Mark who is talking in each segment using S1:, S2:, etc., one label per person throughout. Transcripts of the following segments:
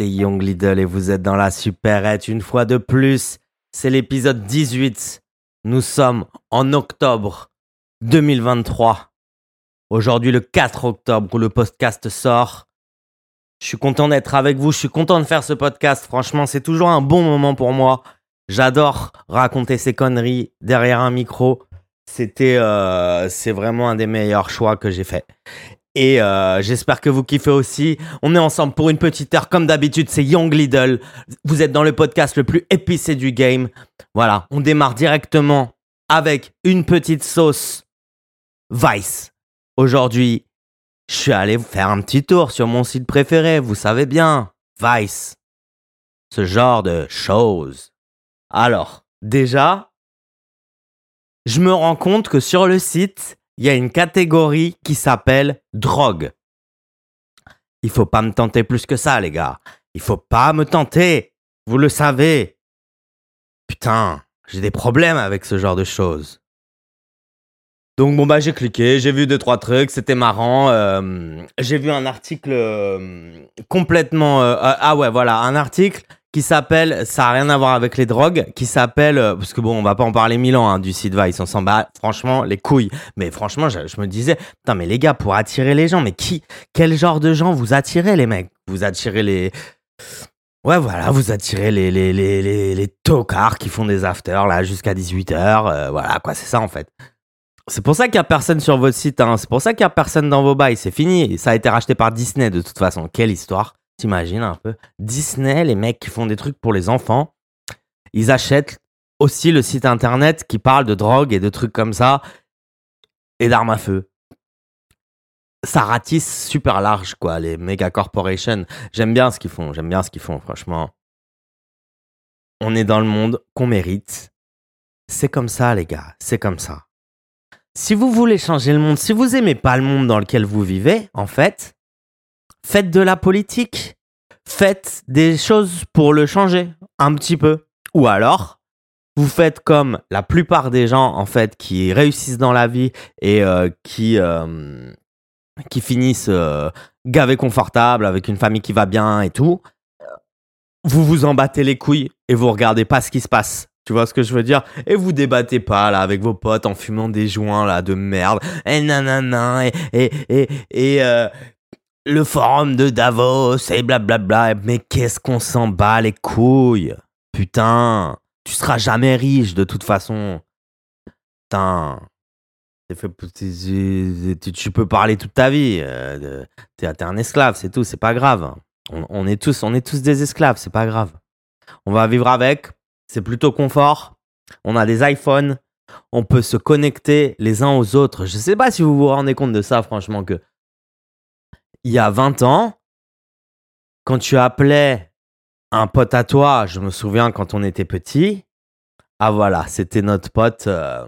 S1: c'est Young Lidl et vous êtes dans la superette une fois de plus. C'est l'épisode 18. Nous sommes en octobre 2023. Aujourd'hui le 4 octobre où le podcast sort. Je suis content d'être avec vous, je suis content de faire ce podcast. Franchement, c'est toujours un bon moment pour moi. J'adore raconter ces conneries derrière un micro. C'était, euh, c'est vraiment un des meilleurs choix que j'ai fait. Et euh, j'espère que vous kiffez aussi. On est ensemble pour une petite heure. Comme d'habitude, c'est Young Lidl. Vous êtes dans le podcast le plus épicé du game. Voilà, on démarre directement avec une petite sauce Vice. Aujourd'hui, je suis allé faire un petit tour sur mon site préféré. Vous savez bien, Vice. Ce genre de choses. Alors, déjà, je me rends compte que sur le site, il y a une catégorie qui s'appelle drogue. Il faut pas me tenter plus que ça, les gars. Il faut pas me tenter. Vous le savez. Putain, j'ai des problèmes avec ce genre de choses. Donc bon bah j'ai cliqué, j'ai vu deux trois trucs, c'était marrant. Euh, j'ai vu un article euh, complètement euh, ah ouais voilà un article qui s'appelle, ça a rien à voir avec les drogues, qui s'appelle, euh, parce que bon, on va pas en parler mille ans hein, du site Vice, on s'en bat franchement les couilles. Mais franchement, je, me disais, putain, mais les gars, pour attirer les gens, mais qui, quel genre de gens vous attirez les mecs? Vous attirez les, ouais voilà, vous attirez les les les les, les tocards qui font des afters là jusqu'à 18 h euh, voilà quoi, c'est ça en fait. C'est pour ça qu'il y a personne sur votre site, hein. c'est pour ça qu'il y a personne dans vos bails, c'est fini. Ça a été racheté par Disney de toute façon. Quelle histoire T'imagines un peu Disney, les mecs qui font des trucs pour les enfants, ils achètent aussi le site internet qui parle de drogue et de trucs comme ça et d'armes à feu. Ça ratisse super large, quoi, les méga corporations. J'aime bien ce qu'ils font, j'aime bien ce qu'ils font, franchement. On est dans le monde qu'on mérite. C'est comme ça, les gars, c'est comme ça. Si vous voulez changer le monde, si vous aimez pas le monde dans lequel vous vivez, en fait, faites de la politique, faites des choses pour le changer un petit peu. Ou alors, vous faites comme la plupart des gens en fait qui réussissent dans la vie et euh, qui euh, qui finissent euh, gavés confortables avec une famille qui va bien et tout. Vous vous en battez les couilles et vous regardez pas ce qui se passe. Tu vois ce que je veux dire? Et vous débattez pas là avec vos potes en fumant des joints là de merde et nanana et et et, et le forum de Davos et blablabla. Mais qu'est-ce qu'on s'en bat les couilles? Putain, tu seras jamais riche de toute façon. Putain. Tu peux parler toute ta vie. Euh, t'es un esclave, c'est tout, c'est pas grave. On, est tous, on est tous des esclaves, c'est pas grave. On va vivre avec, c'est plutôt confort. On a des iPhones, on peut se connecter les uns aux autres. Je sais pas si vous vous rendez compte de ça, franchement, que il y a 20 ans, quand tu appelais un pote à toi, je me souviens quand on était petit, ah voilà, c'était notre pote. Euh...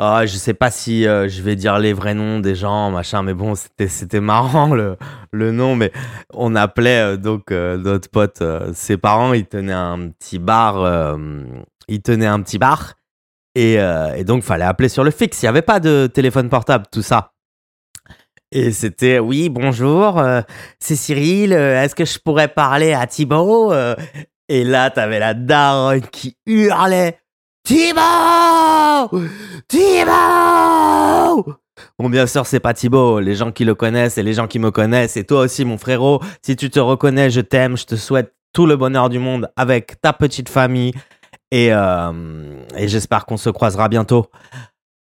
S1: Oh, je sais pas si euh, je vais dire les vrais noms des gens, machin, mais bon, c'était, marrant le, nom, mais on appelait euh, donc euh, notre pote, ses parents, ils tenaient un petit bar, ils tenaient un petit bar, et, et donc fallait appeler sur le fixe, il n'y avait pas de téléphone portable, tout ça. Et c'était oui, bonjour, euh, c'est Cyril, euh, est-ce que je pourrais parler à Thibaut euh? Et là, t'avais la daronne qui hurlait Thibaut Thibaut Bon, bien sûr, c'est pas Thibaut. Les gens qui le connaissent et les gens qui me connaissent, et toi aussi, mon frérot, si tu te reconnais, je t'aime, je te souhaite tout le bonheur du monde avec ta petite famille. Et, et j'espère qu'on se croisera bientôt.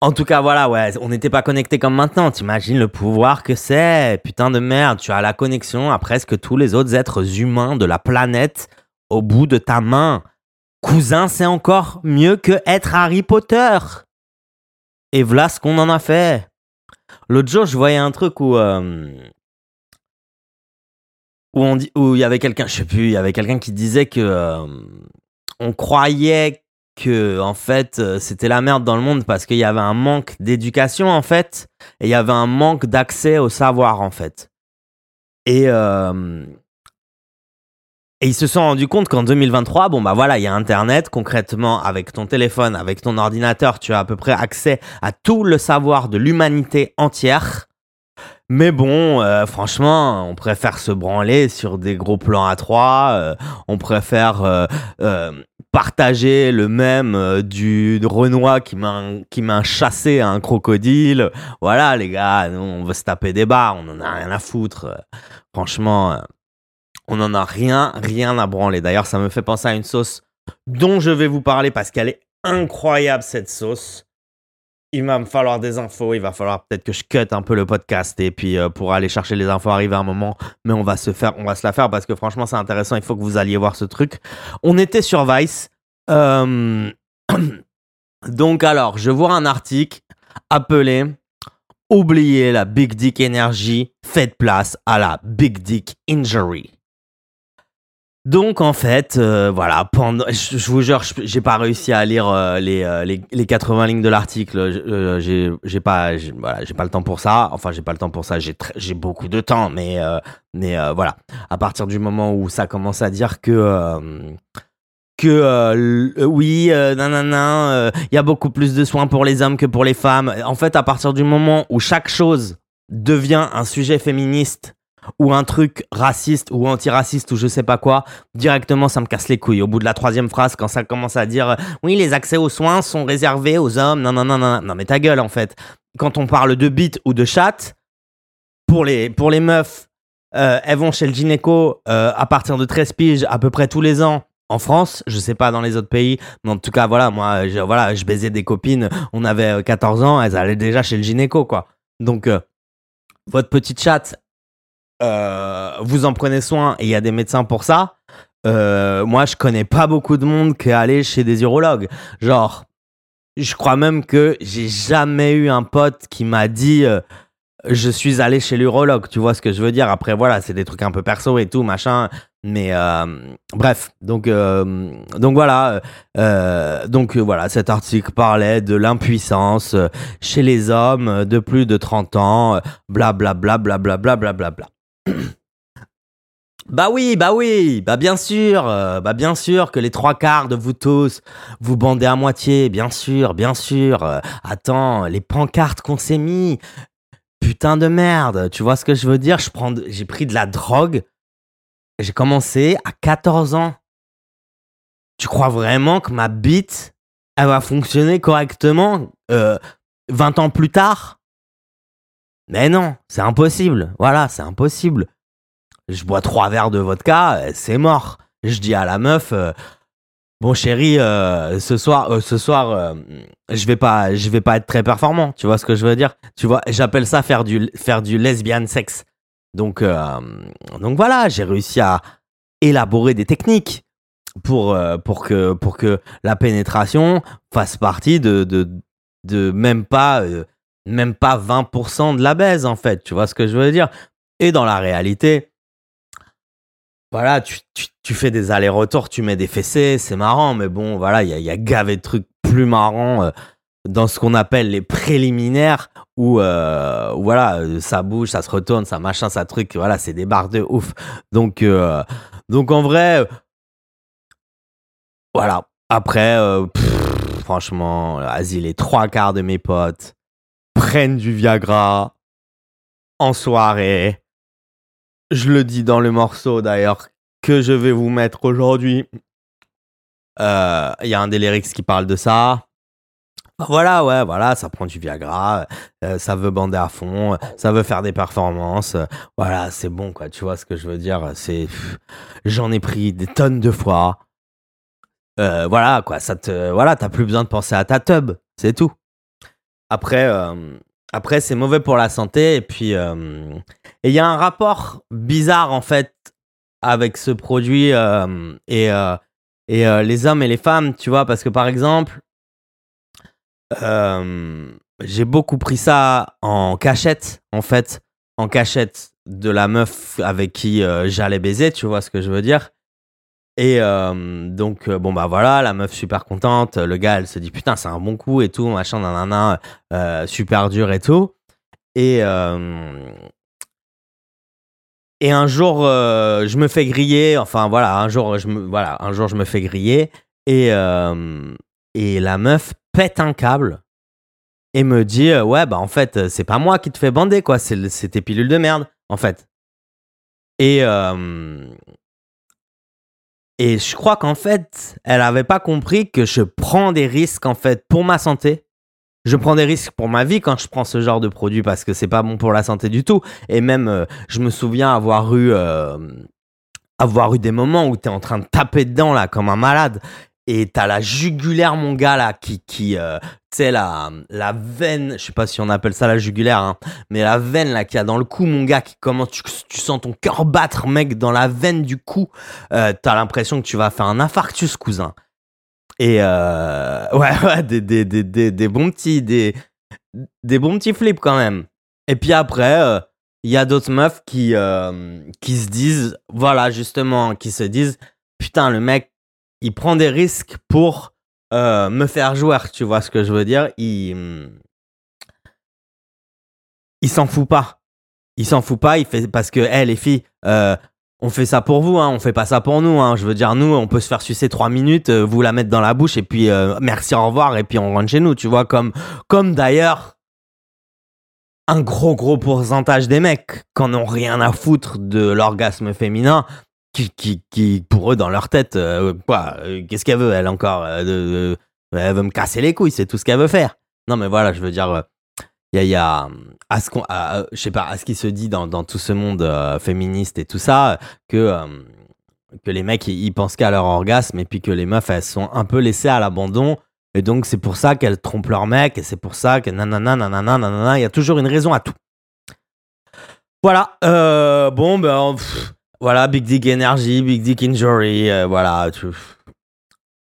S1: En tout cas, voilà, ouais, on n'était pas connecté comme maintenant. T'imagines le pouvoir que c'est Putain de merde, tu as la connexion à presque tous les autres êtres humains de la planète au bout de ta main. Cousin, c'est encore mieux que être Harry Potter. Et voilà ce qu'on en a fait. L'autre jour, je voyais un truc où euh, où il y avait quelqu'un, je sais plus, il y avait quelqu'un qui disait que euh, on croyait que en fait euh, c'était la merde dans le monde parce qu'il y avait un manque d'éducation en fait et il y avait un manque d'accès au savoir en fait. Et euh, et ils se sont rendus compte qu'en 2023, bon bah voilà, il y a Internet, concrètement, avec ton téléphone, avec ton ordinateur, tu as à peu près accès à tout le savoir de l'humanité entière. Mais bon, euh, franchement, on préfère se branler sur des gros plans à trois. on préfère partager le même du Renoir qui m'a chassé un crocodile. Voilà, les gars, on veut se taper des barres, on en a rien à foutre. Euh, franchement, euh, on en a rien, rien à branler. D'ailleurs, ça me fait penser à une sauce dont je vais vous parler parce qu'elle est incroyable cette sauce. Il va me falloir des infos, il va falloir peut-être que je cut un peu le podcast et puis euh, pour aller chercher les infos arriver un moment, mais on va se faire, on va se la faire parce que franchement c'est intéressant, il faut que vous alliez voir ce truc. On était sur Vice, euh, donc alors je vois un article appelé Oubliez la Big Dick Energy, faites place à la Big Dick Injury. Donc en fait, euh, voilà, pendant, je, vous jure, j'ai pas réussi à lire euh, les, euh, les, les 80 lignes de l'article. J'ai j'ai pas, voilà, j'ai pas le temps pour ça. Enfin, j'ai pas le temps pour ça. J'ai beaucoup de temps, mais mais voilà. À partir du moment où ça commence à dire que que euh, oui, euh, nanana, il y a beaucoup plus de soins pour les hommes que pour les femmes. En fait, à partir du moment où chaque chose devient un sujet féministe ou un truc raciste ou antiraciste ou je sais pas quoi, directement ça me casse les couilles. Au bout de la troisième phrase, quand ça commence à dire euh, oui, les accès aux soins sont réservés aux hommes, non, non, non, non, non, mais ta gueule en fait. Quand on parle de bite ou de chatte, pour les, pour les meufs, euh, elles vont chez le gynéco euh, à partir de 13 piges à peu près tous les ans. En France, je sais pas dans les autres pays, mais en tout cas, voilà, moi, je, voilà, je baisais des copines, on avait euh, 14 ans, elles allaient déjà chez le gynéco, quoi. Donc, votre petite chatte, euh, vous en prenez soin et il y a des médecins pour ça. Euh, moi, je connais pas beaucoup de monde qui est allé chez des urologues. Genre, je crois même que j'ai jamais eu un pote qui m'a dit euh, je suis allé chez l'urologue. Tu vois ce que je veux dire? Après, voilà, c'est des trucs un peu perso et tout, machin. Mais bref, donc donc voilà, donc voilà, cet article parlait de l'impuissance chez les hommes de plus de 30 ans, bla bla bla bla bla bla bla bla bla. Bah oui, bah oui, bah bien sûr, euh, bah bien sûr que les trois quarts de vous tous, vous bandez à moitié, bien sûr, bien sûr. euh, attends, les pancartes qu'on s'est mis, putain de merde, tu vois ce que je veux dire? J'ai pris de la drogue, j'ai commencé à 14 ans. Tu crois vraiment que ma bite, elle va fonctionner correctement euh, 20 ans plus tard? Mais non, c'est impossible. Voilà, c'est impossible. Je bois trois verres de vodka, euh, c'est mort. Je dis à la meuf, euh, bon chérie, euh, ce soir, euh, ce soir, je vais pas, je vais pas être très performant. Tu vois ce que je veux dire? Tu vois, j'appelle ça faire du, faire du lesbian sexe. Donc, donc voilà, j'ai réussi à élaborer des techniques pour, pour que, pour que la pénétration fasse partie de, de, de même pas, même pas 20% de la baise en fait. Tu vois ce que je veux dire? Et dans la réalité voilà, tu, tu, tu fais des allers-retours, tu mets des fessées, c'est marrant, mais bon, voilà, il y a, y a gavé de trucs plus marrants euh, dans ce qu'on appelle les préliminaires, où, euh, voilà, euh, ça bouge, ça se retourne, ça machin, ça truc, voilà, c'est des barres de ouf. Donc, donc en vrai, voilà. Après, franchement, vas-y, les trois quarts de mes potes prennent du Viagra en soirée je le dis dans le morceau d'ailleurs que je vais vous mettre aujourd'hui. Euh, Il y a un des lyrics qui parle de ça. Bah Voilà, ouais, voilà, ça prend du Viagra, euh, ça veut bander à fond, ça veut faire des performances. voilà, c'est bon, quoi. Tu vois ce que je veux dire C'est, j'en ai pris des tonnes de fois. Euh, voilà, quoi. Ça te, voilà, t'as plus besoin de penser à ta tub, c'est tout. Après, après, c'est mauvais pour la santé. Et puis, euh, il y a un rapport bizarre en fait avec ce produit euh, et, euh, et les hommes et les femmes, tu vois, parce que par exemple, j'ai beaucoup pris ça en cachette, en fait, en cachette de la meuf avec qui j'allais baiser, tu vois ce que je veux dire? Et euh, donc, euh, bon, bah voilà, la meuf super contente, le gars, elle se dit putain, c'est un bon coup et tout, machin, nanana, euh, super dur et tout. Et, et un jour, je me fais griller. Enfin, voilà, un jour, je me, voilà, un jour, je me fais griller. Et, et la meuf pète un câble. et me dit ouais bah en fait c'est pas moi qui te fais bander quoi, c'est tes pilules de merde en fait. Et et je crois qu'en fait elle avait pas compris que je prends des risques en fait pour ma santé. Je prends des risques pour ma vie quand je prends ce genre de produit parce que c'est pas bon pour la santé du tout. Et même, euh, je me souviens avoir eu, euh, avoir eu des moments où tu es en train de taper dedans là comme un malade et t'as la jugulaire mon gars là qui qui euh, tu sais la la veine je sais pas si on appelle ça la jugulaire hein, mais la veine là qu'il y a dans le cou mon gars qui comment tu, sens ton cœur battre mec dans la veine du cou euh, t'as l'impression que tu vas faire un infarctus cousin. Et euh, ouais ouais des, des, des, des, des bons petits des des bons petits flips quand même. Et puis après euh, il y a d'autres meufs qui qui se disent voilà justement qui se disent putain le mec il prend des risques pour euh, me faire jouer, tu vois ce que je veux dire? Il il s'en fout pas. Il s'en fout pas, il fait parce que hey, les filles, euh, on fait ça pour vous, hein, on fait pas ça pour nous. Hein. Je veux dire, nous, on peut se faire sucer trois minutes, euh, vous la mettre dans la bouche et puis merci, au revoir et puis on rentre chez nous, tu vois, comme comme d'ailleurs un gros gros pourcentage des mecs qui n'ont rien à foutre de l'orgasme féminin qui, qui, qui, pour eux, dans leur tête, euh, quoi, euh, qu'est-ce qu'elle veut, elle encore euh, Elle veut me casser les couilles, c'est tout ce qu'elle veut faire. Non, mais voilà, je veux dire, il y a, à ce qu'on, je sais pas, à ce qui se dit dans, tout ce monde féministe et tout ça, que, que les mecs, ils pensent qu'à leur orgasme et puis que les meufs, elles sont un peu laissées à l'abandon. Et donc, c'est pour ça qu'elles trompent leur mec et c'est pour ça que nanana, nanana, nanana, il y a toujours une raison à tout. Voilà, bon, ben, voilà, Big Dick Energy, Big Dick Injury, euh, voilà.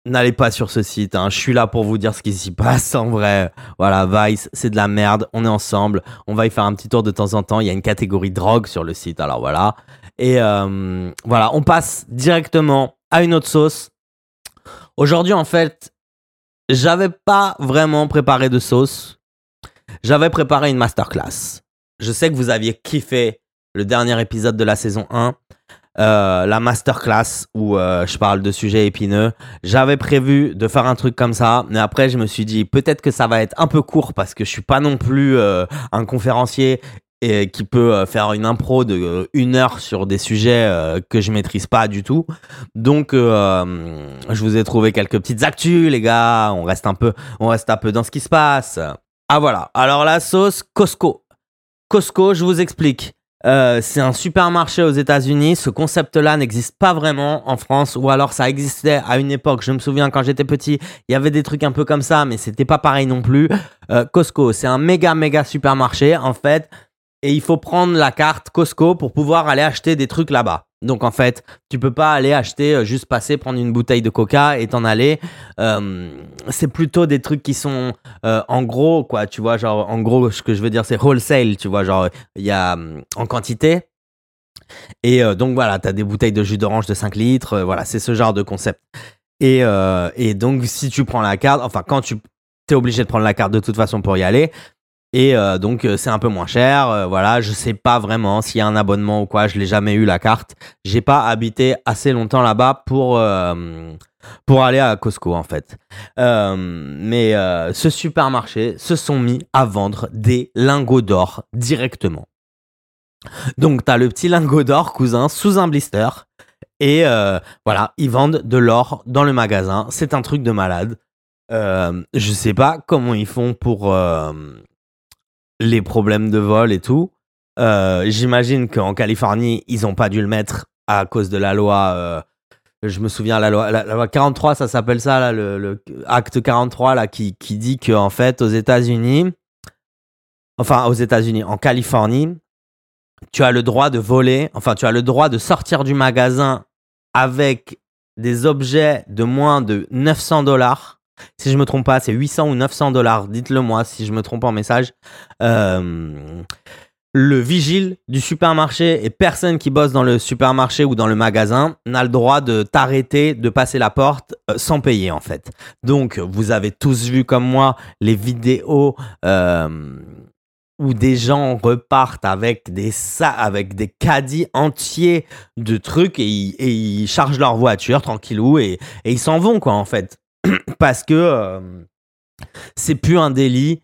S1: N'allez pas sur ce site, hein. je suis là pour vous dire ce qui s'y passe en vrai. Voilà, Vice, c'est de la merde, on est ensemble, on va y faire un petit tour de temps en temps. Il y a une catégorie drogue sur le site, alors voilà. Et euh, voilà, on passe directement à une autre sauce. Aujourd'hui, en fait, j'avais pas vraiment préparé de sauce. J'avais préparé une masterclass. Je sais que vous aviez kiffé le dernier épisode de la saison 1, euh, la masterclass où euh, je parle de sujets épineux. J'avais prévu de faire un truc comme ça, mais après je me suis dit peut-être que ça va être un peu court parce que je suis pas non plus euh, un conférencier et qui peut euh, faire une impro de une heure sur des sujets que je maîtrise pas du tout. Donc je vous ai trouvé quelques petites actus les gars, on reste un peu on reste un peu dans ce qui se passe. Ah voilà, alors la sauce Costco. Costco, je vous explique. Euh, c'est un supermarché aux États-Unis. Ce concept-là n'existe pas vraiment en France, ou alors ça existait à une époque. Je me souviens quand j'étais petit, il y avait des trucs un peu comme ça, mais c'était pas pareil non plus. Euh, Costco, c'est un méga méga supermarché en fait, et il faut prendre la carte Costco pour pouvoir aller acheter des trucs là-bas. Donc en fait, tu peux pas aller acheter euh, juste passer prendre une bouteille de Coca et t'en aller. Euh, c'est plutôt des trucs qui sont euh, en gros quoi, tu vois, genre en gros ce que je veux dire c'est wholesale, tu vois, genre il y a en quantité. Et donc voilà, tu as des bouteilles de jus d'orange de 5 litres, voilà, c'est ce genre de concept. Et, et donc si tu prends la carte, enfin quand tu es obligé de prendre la carte de toute façon pour y aller, et euh, donc euh, c'est un peu moins cher, euh, voilà, je sais pas vraiment s'il y a un abonnement ou quoi, je l'ai jamais eu la carte. J'ai pas habité assez longtemps là-bas pour pour aller à Costco en fait. Mais ce supermarché se sont mis à vendre des lingots d'or directement. Donc t'as le petit lingot d'or cousin sous un blister et voilà, ils vendent de l'or dans le magasin. C'est un truc de malade. Je sais pas comment ils font pour les problèmes de vol et tout. Euh, J'imagine qu'en Californie, ils ont pas dû le mettre à cause de la loi. euh, je me souviens, la loi, la, la loi 43, ça s'appelle ça, là, le, acte 43, là, qui, qui dit qu'en fait, aux États-Unis, enfin, aux États-Unis, en Californie, tu as le droit de voler, enfin, tu as le droit de sortir du magasin avec des objets de moins de 900 dollars. Si je me trompe pas, c'est 800 ou 900 dollars. Dites-le moi si je me trompe en message. Euh, le vigile du supermarché et personne qui bosse dans le supermarché ou dans le magasin n'a le droit de t'arrêter, de passer la porte euh, sans payer en fait. Donc vous avez tous vu comme moi les vidéos euh, où des gens repartent avec des sa- avec des caddies entiers de trucs et ils, et ils chargent leur voiture tranquillou et, et ils s'en vont quoi en fait parce que euh, c'est plus un délit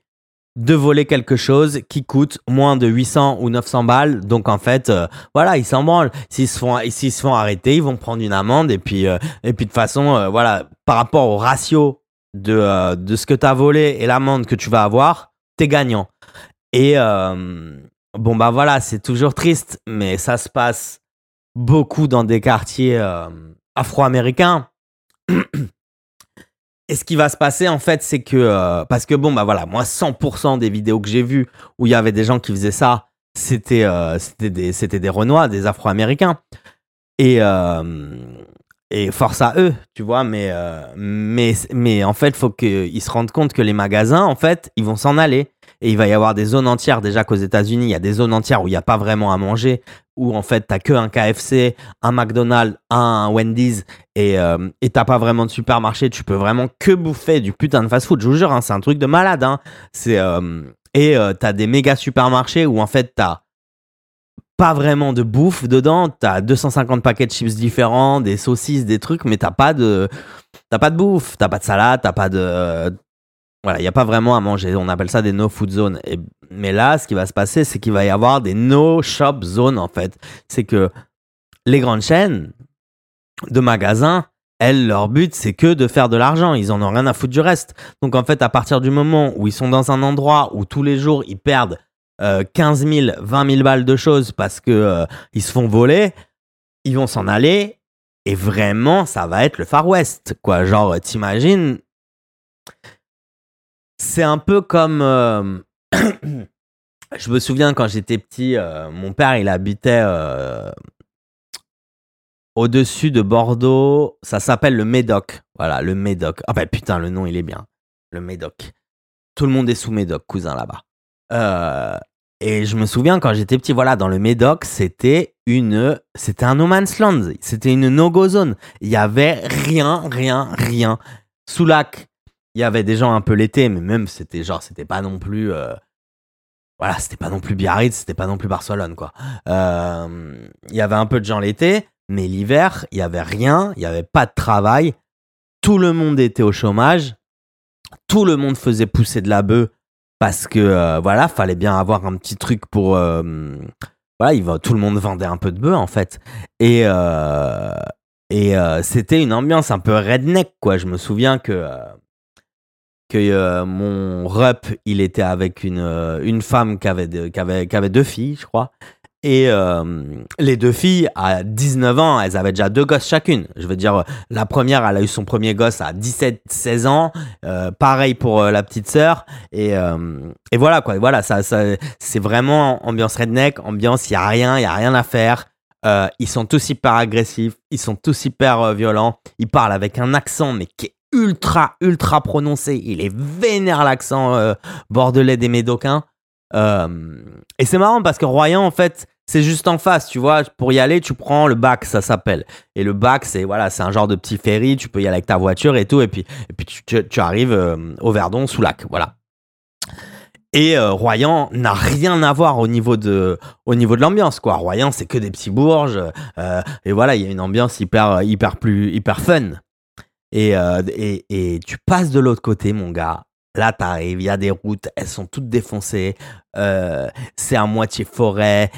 S1: de voler quelque chose qui coûte moins de 800 ou 900 balles. Donc en fait, euh, voilà, ils s'en branlent. S'ils se font, se font arrêter, ils vont prendre une amende et puis euh, et puis de façon, euh, voilà, par rapport au ratio de de ce que tu as volé et l'amende que tu vas avoir, t'es gagnant. Et bon bah voilà, c'est toujours triste, mais ça se passe beaucoup dans des quartiers afro-américains. Et ce qui va se passer en fait, c'est que euh, parce que bon bah voilà, moi 100% des vidéos que j'ai vues où il y avait des gens qui faisaient ça, c'était euh, des des Renois, des Afro-Américains. Et euh, et force à eux, tu vois, mais mais mais en fait, faut qu'ils se rendent compte que les magasins en fait, ils vont s'en aller et il va y avoir des zones entières déjà qu'aux États-Unis, il y a des zones entières où il n'y a pas vraiment à manger où en fait t'as que un KFC, un McDonald's, un Wendy's et euh, t'as pas vraiment de supermarché, tu peux vraiment que bouffer du putain de fast-food. Je vous jure, hein, c'est un truc de malade. Hein. Euh, et euh, t'as des méga supermarchés où en fait t'as pas vraiment de bouffe dedans. T'as 250 paquets de chips différents, des saucisses, des trucs, mais t'as pas de t'as pas de bouffe, t'as pas de salade, t'as pas de voilà, il n'y a pas vraiment à manger. On appelle ça des no food zones. Mais là, ce qui va se passer, c'est qu'il va y avoir des no shop zones, en fait. C'est que les grandes chaînes de magasins, elles, leur but, c'est que de faire de l'argent. Ils en ont rien à foutre du reste. Donc, en fait, à partir du moment où ils sont dans un endroit où tous les jours, ils perdent 15 000, 20 000 balles de choses parce que euh, ils se font voler, ils vont s'en aller. Et vraiment, ça va être le Far West. Quoi. Genre, t'imagines c'est un peu comme. Euh, je me souviens quand j'étais petit, euh, mon père, il habitait euh, au-dessus de Bordeaux. Ça s'appelle le Médoc. Voilà, le Médoc. Ah ben putain, le nom, il est bien. Le Médoc. Tout le monde est sous Médoc, cousin, là-bas. et je me souviens quand j'étais petit, voilà, dans le Médoc, c'était une, c'était un no man's land. C'était une no-go zone. Il y avait rien, rien, rien. Sous lac, il y avait des gens un peu l'été, mais même c'était genre, c'était pas non plus. Euh, voilà, c'était pas non plus Biarritz, c'était pas non plus Barcelone, quoi. Euh, il y avait un peu de gens l'été, mais l'hiver, il y avait rien, il y avait pas de travail. Tout le monde était au chômage. Tout le monde faisait pousser de la bœuf parce que, euh, voilà, fallait bien avoir un petit truc pour. voilà, il tout le monde vendait un peu de bœuf, en fait. Et. et c'était une ambiance un peu redneck, quoi. Je me souviens que que euh, mon rep, il était avec une, euh, une femme qui avait, deux filles, je crois. Et euh, les deux filles, à 19 ans, elles avaient déjà deux gosses chacune. Je veux dire, la première, elle a eu son premier gosse à 17-16 ans. pareil pour la petite sœur. Et, voilà, quoi. Voilà, ça, ça, c'est vraiment ambiance redneck, ambiance, il n'y a rien, il n'y a rien à faire. ils sont tous hyper agressifs, ils sont tous hyper violents. Ils parlent avec un accent, mais qui est ultra, ultra prononcé. Il est vénère l'accent euh, bordelais des Médocains. Euh, et c'est marrant parce que Royan, en fait, c'est juste en face, tu vois. Pour y aller, tu prends le bac, ça s'appelle. Et le bac, c'est voilà, c'est un genre de petit ferry. Tu peux y aller avec ta voiture et tout. Et puis, et puis tu, arrives euh, au Verdon sous lac, voilà. Et Royan n'a rien à voir au niveau de, au niveau de l'ambiance, quoi. Royan, c'est que des petits bourges. et voilà, il y a une ambiance hyper, hyper plus, hyper fun. Euh, et, tu passes de l'autre côté, mon gars. Là, t'arrives, il y a des routes, elles sont toutes défoncées. Euh, c'est à moitié forêt,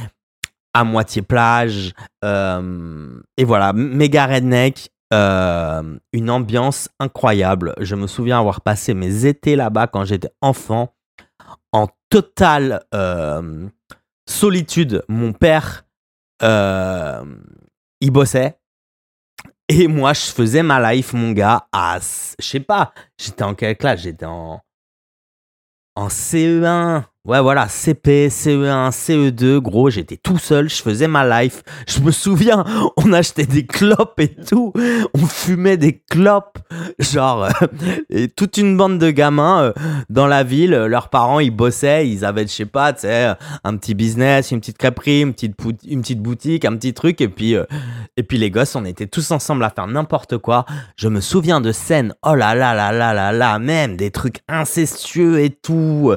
S1: à moitié plage. Euh, et voilà, méga redneck. une ambiance incroyable. Je me souviens avoir passé mes étés là-bas quand j'étais enfant en totale solitude. Mon père, il bossait. Et moi, je faisais ma life, mon gars, à, je sais pas, j'étais en quelle classe? J'étais en, en CE1, Ouais, voilà, CP, CE1, CE2, gros, j'étais tout seul, je faisais ma life. Je me souviens, on achetait des clopes et tout. On fumait des clopes. Genre, euh, et toute une bande de gamins euh, dans la ville, leurs parents, ils bossaient, ils avaient, je sais pas, tu sais, un petit business, une petite crêperie, une petite, une petite boutique, un petit truc. Et puis, euh, et puis les gosses, on était tous ensemble à faire n'importe quoi. Je me souviens de scènes, oh là là là là là là, même des trucs incestueux et tout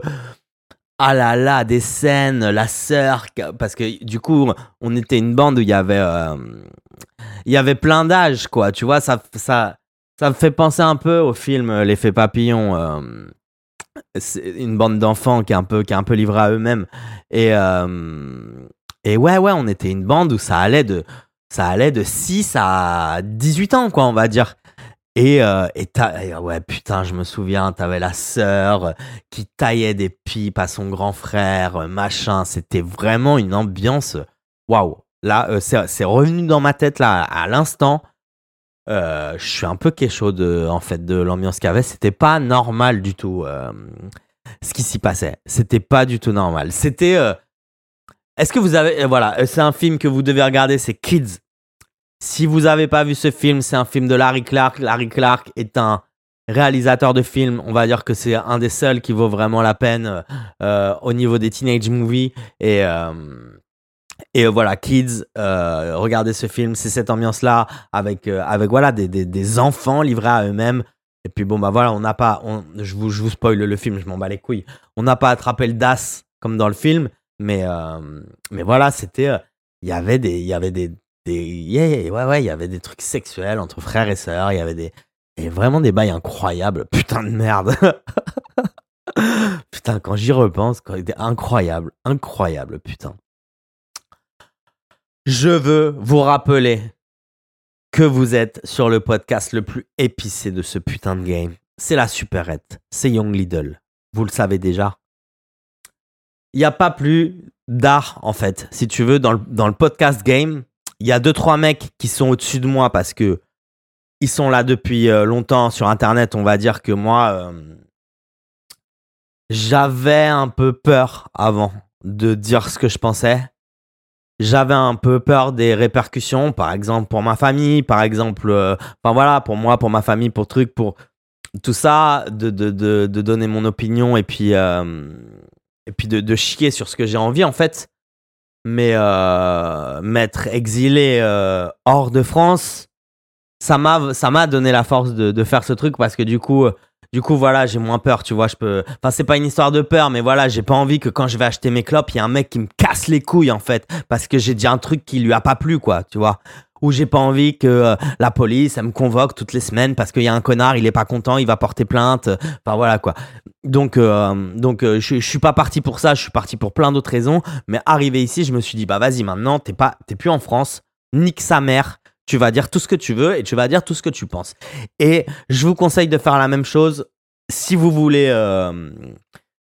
S1: ah là là, des scènes, la sœur, parce que du coup, on était une bande où il y avait, euh, plein d'âges, quoi. Tu vois, ça, ça, me fait penser un peu au film L'effet papillon. Euh, une bande d'enfants qui est un peu qui livrée à eux-mêmes et euh, et ouais ouais on était une bande où ça allait de ça allait de 6 à 18 ans quoi on va dire et, euh, et, ouais putain je me souviens t'avais la sœur qui taillait des pipes à son grand frère machin c'était vraiment une ambiance waouh là euh, c'est revenu dans ma tête là à l'instant euh, je suis un peu chaud de, en fait, de l'ambiance qu'il y avait. C'était pas normal du tout euh, ce qui s'y passait. C'était pas du tout normal. C'était. Euh, est-ce que vous avez. Voilà, c'est un film que vous devez regarder, c'est Kids. Si vous avez pas vu ce film, c'est un film de Larry Clark. Larry Clark est un réalisateur de films. On va dire que c'est un des seuls qui vaut vraiment la peine au niveau des teenage movies. Et et euh, voilà, kids, euh, regardez ce film, c'est cette ambiance-là avec, euh, avec voilà, des, des, enfants livrés à eux-mêmes. Et puis bon, bah voilà, on n'a pas, je, vous, je vous spoil le film, je m'en bats les couilles. On n'a pas attrapé le DAS comme dans le film, mais, mais voilà, c'était, il y avait des, il y avait des, des ouais, ouais, il y avait des trucs sexuels entre frères et sœurs, il y avait des, et vraiment des bails incroyables. Putain de merde. putain, quand j'y repense, quand incroyable, incroyable, putain. Je veux vous rappeler que vous êtes sur le podcast le plus épicé de ce putain de game. C'est la superette. C'est Young Lidl. Vous le savez déjà. Il n'y a pas plus d'art, en fait. Si tu veux, dans le, dans le podcast game, il y a deux, trois mecs qui sont au-dessus de moi parce que ils sont là depuis euh, longtemps sur Internet. On va dire que moi, euh, j'avais un peu peur avant de dire ce que je pensais j'avais un peu peur des répercussions, par exemple pour ma famille, par exemple, euh, enfin voilà, pour moi, pour ma famille, pour truc, pour tout ça, de, donner mon opinion et puis, de chier sur ce que j'ai envie en fait. Mais euh, m'être exilé hors de France, ça m'a, ça m'a donné la force de, de faire ce truc parce que du coup, du coup, voilà, j'ai moins peur, tu vois. Je peux. Enfin, c'est pas une histoire de peur, mais voilà, j'ai pas envie que quand je vais acheter mes clopes, il y a un mec qui me casse les couilles, en fait, parce que j'ai dit un truc qui lui a pas plu, quoi, tu vois. Ou j'ai pas envie que euh, la police, elle me convoque toutes les semaines parce qu'il y a un connard, il est pas content, il va porter plainte. Enfin, voilà, quoi. Donc, euh, donc, euh, je, je suis pas parti pour ça, je suis parti pour plein d'autres raisons. Mais arrivé ici, je me suis dit, bah, vas-y, maintenant, t'es pas, t'es plus en France, nique sa mère tu vas dire tout ce que tu veux et tu vas dire tout ce que tu penses. Et je vous conseille de faire la même chose si vous voulez. Euh,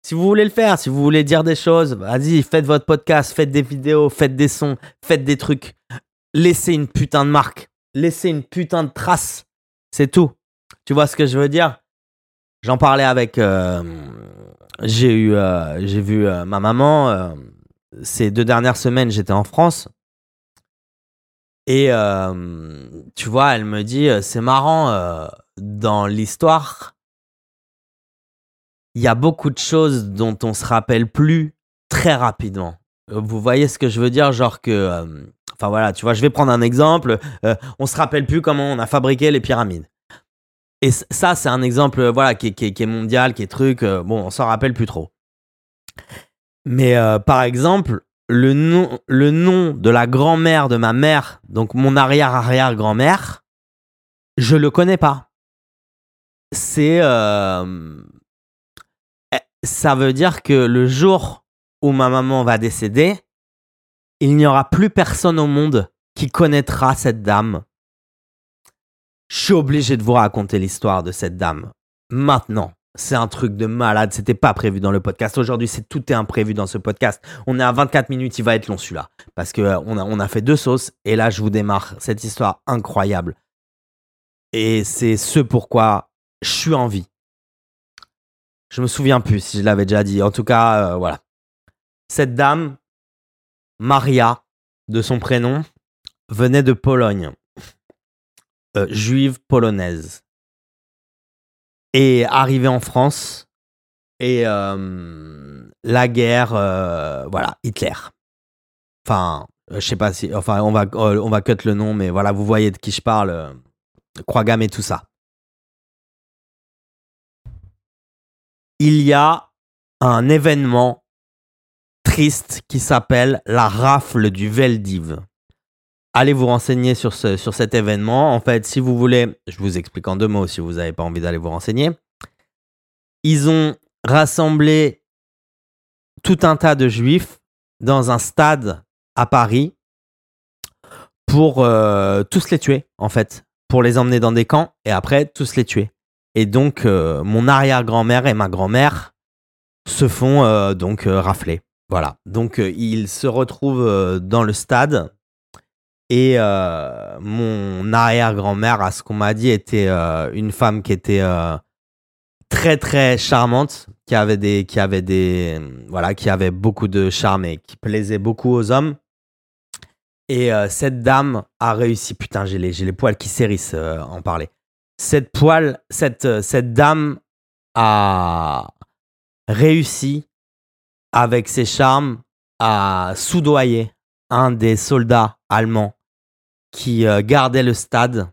S1: si vous voulez le faire, si vous voulez dire des choses, vas-y, faites votre podcast, faites des vidéos, faites des sons, faites des trucs. Laissez une putain de marque. Laissez une putain de trace. C'est tout. Tu vois ce que je veux dire? J'en parlais avec. Euh, j'ai eu, euh, j'ai vu ma maman. ces deux dernières semaines, j'étais en France. Et euh, tu vois, elle me dit, euh, c'est marrant, euh, dans l'histoire, il y a beaucoup de choses dont on se rappelle plus très rapidement. Vous voyez ce que je veux dire? Genre que... Enfin voilà, tu vois, je vais prendre un exemple. on se rappelle plus comment on a fabriqué les pyramides. Et ça, c'est un exemple voilà, qui, est mondial, qui est truc. bon, on s'en rappelle plus trop. Mais par exemple, le nom, le nom de la grand-mère de ma mère, donc mon arrière-arrière-grand-mère, je le connais pas. C'est. Euh, eh, ça veut dire que le jour où ma maman va décéder, il n'y aura plus personne au monde qui connaîtra cette dame. Je suis obligé de vous raconter l'histoire de cette dame. Maintenant. C'est un truc de malade. C'était pas prévu dans le podcast. Aujourd'hui, c'est tout est imprévu dans ce podcast. On est à 24 minutes. Il va être long celui-là. Parce que euh, on, a, on a fait deux sauces. Et là, je vous démarre cette histoire incroyable. Et c'est ce pourquoi je suis en vie. Je me souviens plus si je l'avais déjà dit. En tout cas, euh, voilà. Cette dame, Maria, de son prénom, venait de Pologne. Euh, juive polonaise et arrivé en France et euh, la guerre, euh, voilà, Hitler. Enfin, je sais pas si, enfin, on va, on va cut le nom, mais voilà, vous voyez de qui je parle, Croix-Gamme et tout ça. Il y a un événement triste qui s'appelle la rafle du Veldiv allez vous renseigner sur, ce, sur cet événement. En fait, si vous voulez, je vous explique en deux mots si vous n'avez pas envie d'aller vous renseigner. Ils ont rassembler tout un tas de juifs dans un stade à Paris pour euh, tous les tuer, en fait, pour les emmener dans des camps et après tous les tuer. Et donc, euh, mon arrière-grand-mère et ma grand-mère se font euh, donc rafler. Voilà. Donc, ils se retrouvent dans le stade et mon arrière-grand-mère, à ce qu'on m'a dit, était une femme qui était très très charmante, qui avait des, qui avait des, voilà, qui avait beaucoup de charme et qui plaisait beaucoup aux hommes. Et euh, cette dame a réussi, putain, j'ai les, poils qui s'hérissent euh, en parler. Cette euh, cette dame a réussi avec ses charmes à soudoyer un des soldats allemands qui gardait le stade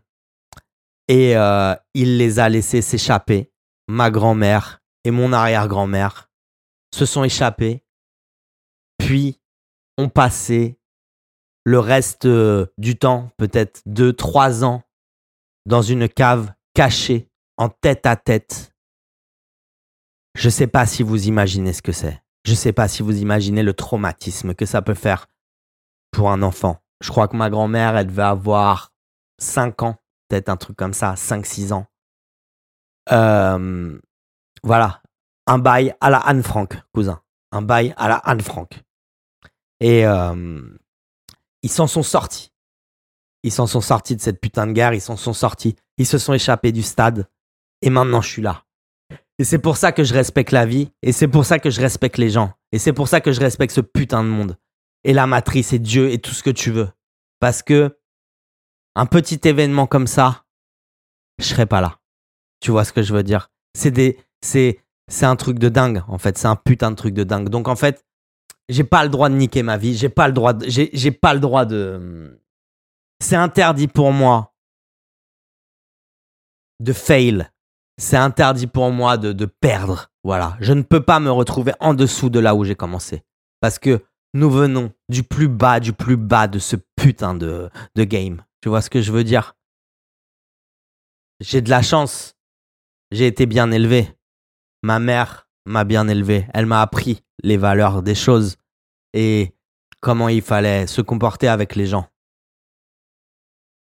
S1: et il les a laissés s'échapper ma grand-mère et mon arrière-grand-mère se sont échappés, puis ont passé le reste euh, du temps, peut-être deux, trois ans, dans une cave cachée, en tête à tête. Je ne sais pas si vous imaginez ce que c'est. Je ne sais pas si vous imaginez le traumatisme que ça peut faire pour un enfant. Je crois que ma grand-mère, elle devait avoir 5 ans, peut-être un truc comme ça, 5-6 ans. Euh, voilà, un bail à la Anne Frank, cousin. Un bail à la Anne Frank. Et euh, ils s'en sont sortis. Ils s'en sont sortis de cette putain de guerre, ils s'en sont sortis. Ils se sont échappés du stade. Et maintenant, je suis là. Et c'est pour ça que je respecte la vie. Et c'est pour ça que je respecte les gens. Et c'est pour ça que je respecte ce putain de monde. Et la matrice et Dieu et tout ce que tu veux. Parce que un petit événement comme ça, je serais pas là. Tu vois ce que je veux dire? C'est des, c'est, c'est un truc de dingue en fait. C'est un putain de truc de dingue. Donc en fait, j'ai pas le droit de niquer ma vie. J'ai pas le droit. J'ai, j'ai pas le droit de. C'est interdit pour moi de fail. C'est interdit pour moi de, de perdre. Voilà. Je ne peux pas me retrouver en dessous de là où j'ai commencé. Parce que nous venons du plus bas, du plus bas de ce putain de, de game. Tu vois ce que je veux dire? J'ai de la chance j'ai été bien élevé. Ma mère m'a bien élevé. Elle m'a appris les valeurs des choses et comment il fallait se comporter avec les gens.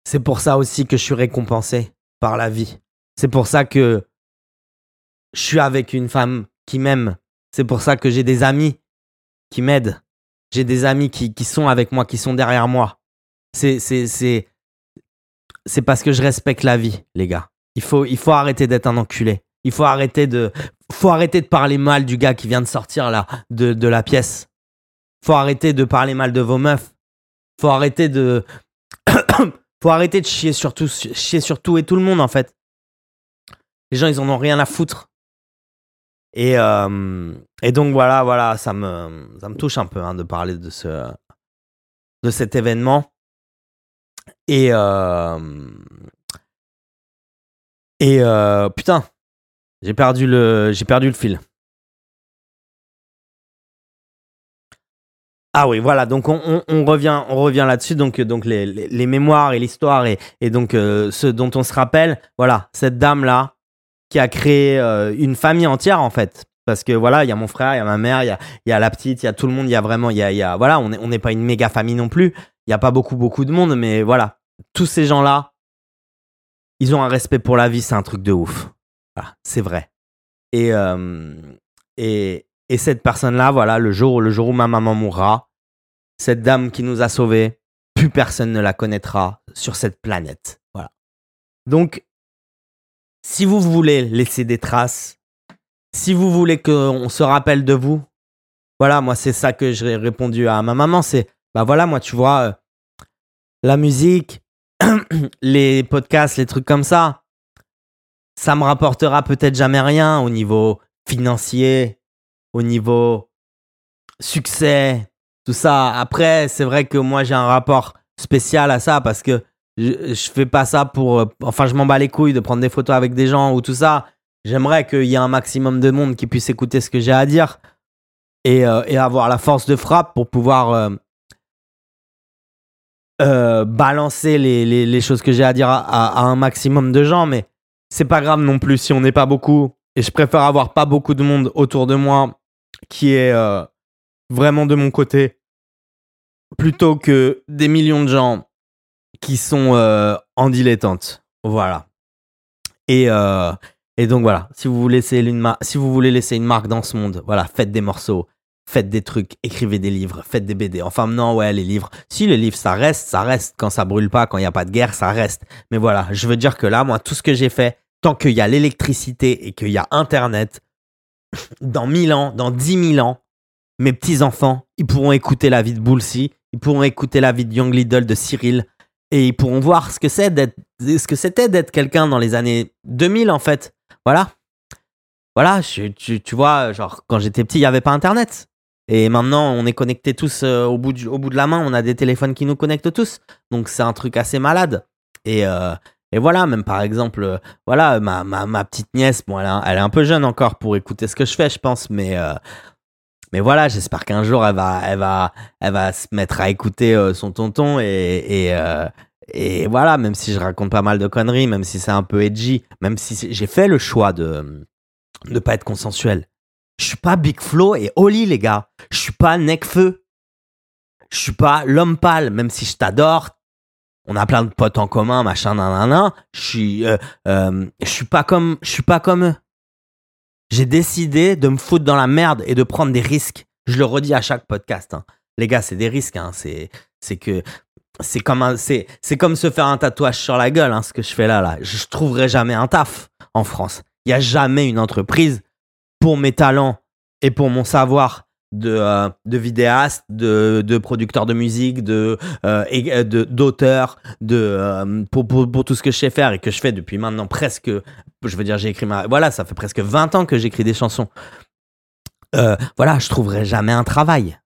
S1: C'est pour ça aussi que je suis récompensé par la vie. C'est pour ça que je suis avec une femme qui m'aime. C'est pour ça que j'ai des amis qui m'aident. J'ai des amis qui, sont avec moi, qui sont derrière moi. C'est, parce que je respecte la vie, les gars. Il faut, il arrêter d'être un enculé. Il faut arrêter de, faut arrêter de parler mal du gars qui vient de sortir là de, la pièce. Faut arrêter de parler mal de vos meufs. Faut arrêter de, faut arrêter de chier sur tout, chier sur tout et tout le monde en fait. Les gens ils en ont rien à foutre. Et, euh, et donc voilà, voilà, ça me, ça me touche un peu hein, de parler de ce, de cet événement. Et euh, et euh, putain, j'ai perdu le, j'ai perdu le fil. Ah oui, voilà. Donc on, revient, on revient là-dessus. Donc, donc les, les, mémoires et l'histoire et, et donc ce dont on se rappelle. Voilà, cette dame là qui a créé euh, une famille entière en fait. Parce que voilà, il y a mon frère, il y a ma mère, il y a, y a, la petite, il y a tout le monde. Il y a vraiment, il y a, voilà, on n'est on pas une méga famille non plus. Il n'y a pas beaucoup beaucoup de monde, mais voilà, tous ces gens là ils ont un respect pour la vie, c'est un truc de ouf. c'est vrai. Et, euh, et, et, cette personne-là, voilà, le jour, le jour où ma maman mourra, cette dame qui nous a sauvés, plus personne ne la connaîtra sur cette planète. Voilà. Donc, si vous voulez laisser des traces, si vous voulez qu'on se rappelle de vous, voilà, moi, c'est ça que j'ai répondu à ma maman, c'est, bah voilà, moi, tu vois, euh, la musique, les podcasts, les trucs comme ça, ça me rapportera peut-être jamais rien au niveau financier, au niveau succès, tout ça. Après, c'est vrai que moi j'ai un rapport spécial à ça parce que je, fais pas ça pour. Euh, enfin, je m'en bats les couilles de prendre des photos avec des gens ou tout ça. J'aimerais qu'il y ait un maximum de monde qui puisse écouter ce que j'ai à dire et, euh, avoir la force de frappe pour pouvoir euh, balancer les, choses que j'ai à dire à, à, un maximum de gens, mais c'est pas grave non plus si on n'est pas beaucoup. Et je préfère avoir pas beaucoup de monde autour de moi qui est vraiment de mon côté plutôt que des millions de gens qui sont euh, en dilettante. Voilà. Et, euh, et donc voilà, si vous, laisser une si vous voulez laisser une marque dans ce monde, voilà, faites des morceaux, faites des trucs, écrivez des livres, faites des BD. Enfin, non, ouais, les livres. Si les livres, ça reste, ça reste. Quand ça brûle pas, quand il n'y a pas de guerre, ça reste. Mais voilà, je veux dire que là, moi, tout ce que j'ai fait, tant qu'il y a l'électricité et qu'il y a Internet, dans 1000 ans, dans 10 000 ans, mes petits-enfants, ils pourront écouter la vie de Boulsi, ils pourront écouter la vie de Young Lidl, de Cyril, et ils pourront voir ce que c'est d'être, c'était d'être quelqu'un dans les années 2000, en fait. Voilà. Voilà, tu, tu, vois, genre, quand j'étais petit, il n'y avait pas Internet. Et maintenant, on est connectés tous euh, au, bout de la main. On a des téléphones qui nous connectent tous. Donc, c'est un truc assez malade. Et, euh, et voilà, même par exemple, euh, voilà, ma, petite nièce, bon, elle, elle, est un peu jeune encore pour écouter ce que je fais, je pense. Mais, mais voilà, j'espère qu'un jour, elle va, elle, va, elle va se mettre à écouter son tonton. Et, et, et voilà, même si je raconte pas mal de conneries, même si c'est un peu edgy, même si j'ai fait le choix de ne pas être consensuel je suis pas Big Flo et Oli, les gars. Je suis pas Necfeu. Je suis pas l'homme pâle, même si je t'adore. On a plein de potes en commun, machin, nanana. Je suis, euh, euh, je suis pas comme, je suis pas comme eux. J'ai décidé de me foutre dans la merde et de prendre des risques. Je le redis à chaque podcast. Hein. Les gars, c'est des risques. Hein. C'est, que c'est comme se faire un tatouage sur la gueule. Hein, ce que je fais là, là. Je trouverai jamais un taf en France. Il y a jamais une entreprise pour mes talents et pour mon savoir de, euh, de vidéaste, de, de, producteur de musique, de euh, euh, d'auteur, de, pour, pour, tout ce que je sais faire et que je fais depuis maintenant presque, je veux dire, j'ai écrit ma, voilà, ça fait presque 20 ans que j'écris des chansons. voilà, je trouverai jamais un travail.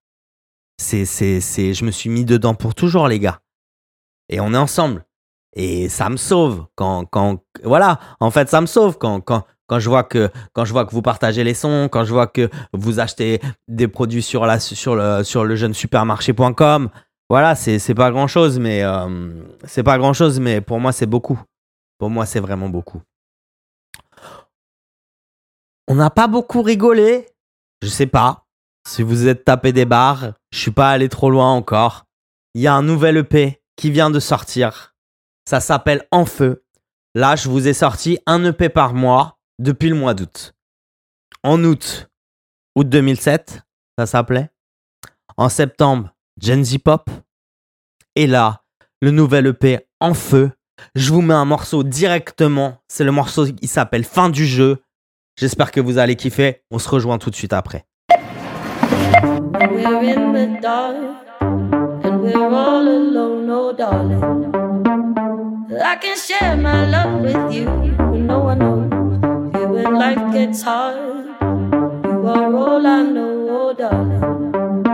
S1: C'est, c'est, c'est, je me suis mis dedans pour toujours, les gars. Et on est ensemble. Et ça me sauve quand, quand, voilà, en fait, ça me sauve quand, quand, quand je vois que quand je vois que vous partagez les sons, quand je vois que vous achetez des produits sur la sur le sur le jeune supermarché.com, voilà, c'est c'est pas grand chose, mais euh, c'est pas grand chose, mais pour moi c'est beaucoup. Pour moi c'est vraiment beaucoup. On n'a pas beaucoup rigolé, je sais pas. Si vous êtes tapé des barres, je suis pas allé trop loin encore. Il y a un nouvel EP qui vient de sortir. Ça s'appelle En Feu. Là, je vous ai sorti un EP par mois depuis le mois d'août. En août, août 2007, ça s'appelait. En septembre, Gen Z Pop. Et là, le nouvel EP en feu. Je vous mets un morceau directement. C'est le morceau qui s'appelle Fin du jeu. J'espère que vous allez kiffer. On se rejoint tout de suite après. Life gets hard. You are all I know, oh darling.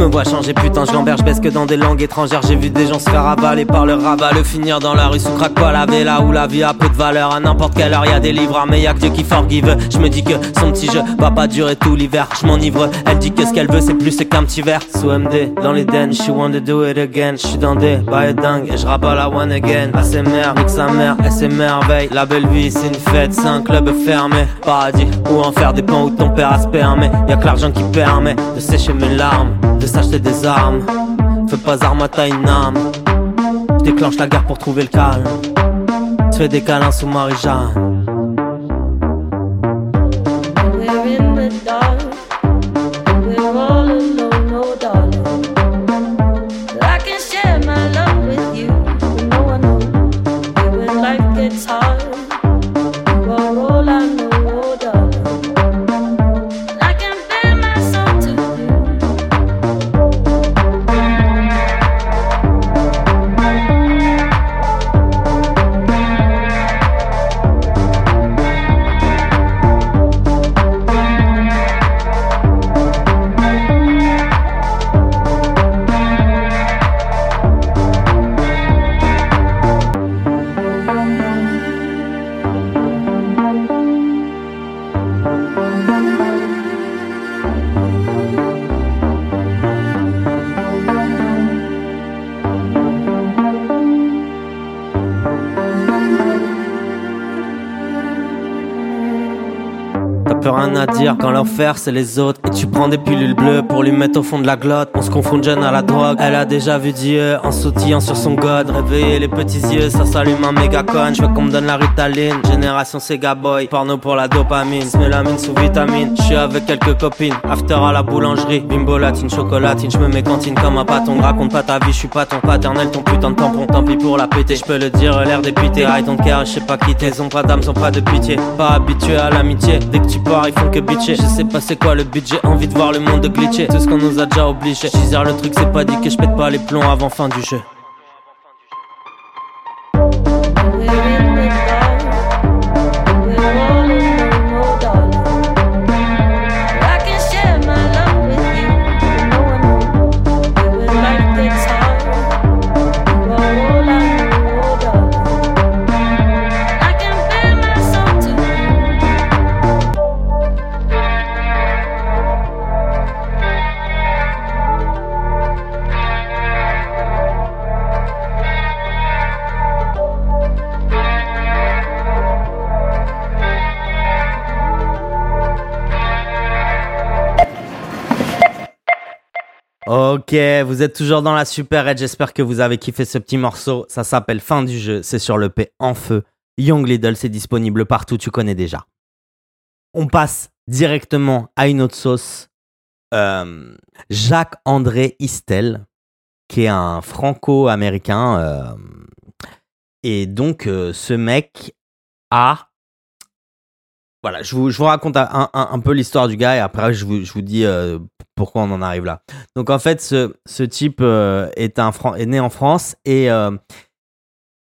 S1: Me vois changer, putain, je gamberge, baisse que dans des langues étrangères. J'ai vu des gens se faire avaler par le rabat, le finir dans la rue sous crack pas la là où la vie a peu de valeur. À n'importe quelle heure, y a des livres, mais y'a que Dieu qui forgive. Je me dis que son petit jeu va pas durer tout l'hiver. Je m'enivre, elle dit que ce qu'elle veut, c'est plus qu'un petit verre. Sous MD, dans les den, she want to do it again. Je suis dans des bails dingues et je rabats one again. ASMR, nique sa mère, elle s'émerveille. La belle vie, c'est une fête, c'est un club fermé. Paradis, où en faire des pans où ton père a spermé. Y'a que l'argent qui permet de sécher mes larmes de s'acheter des armes. Fais pas arme à ta une âme. déclenche la guerre pour trouver le calme. Tu fais des câlins sous Marie-Jeanne. Quand l'enfer c'est les autres. Et tu prends des pilules bleues pour lui mettre au fond de la glotte. On se confond jeune à la drogue. Elle a déjà vu Dieu en sautillant sur son god. Réveiller les petits yeux, ça s'allume un méga con. Je veux qu'on me donne la ritaline. Génération Sega Boy. Porno pour la dopamine. Smélamine sous vitamine. Je suis avec quelques copines. After à la boulangerie. Bimbo latine, chocolatine. Je me mets cantine comme un paton. Raconte pas ta vie, je suis pas ton paternel, ton putain de tampon. Tant pis pour la péter. Je peux le dire, l'air dépité. I don't care, je sais pas quitter. Ils ont pas d'âme, sont pas de pitié. Pas habitué à l'amitié. Dès que tu pars, ils font que bitcher. Je sais pas c'est quoi le budget. Envie de voir le monde glitcher. Tout ce qu'on nous a déjà obligé. J'isère le truc, c'est pas dit que je pète pas les plombs avant fin du jeu. Ok, vous êtes toujours dans la super edge. J'espère que vous avez kiffé ce petit morceau. Ça s'appelle Fin du jeu. C'est sur le P en feu. Young Lidl, c'est disponible partout. Tu connais déjà. On passe directement à une autre sauce. Euh, Jacques-André Istel, qui est un franco-américain. Euh, et donc, euh, ce mec a voilà, je vous, je vous raconte un, un, peu l'histoire du gars et après je vous, je vous dis pourquoi on en arrive là. Donc en fait, ce, ce type euh, est, un, est né en France et euh,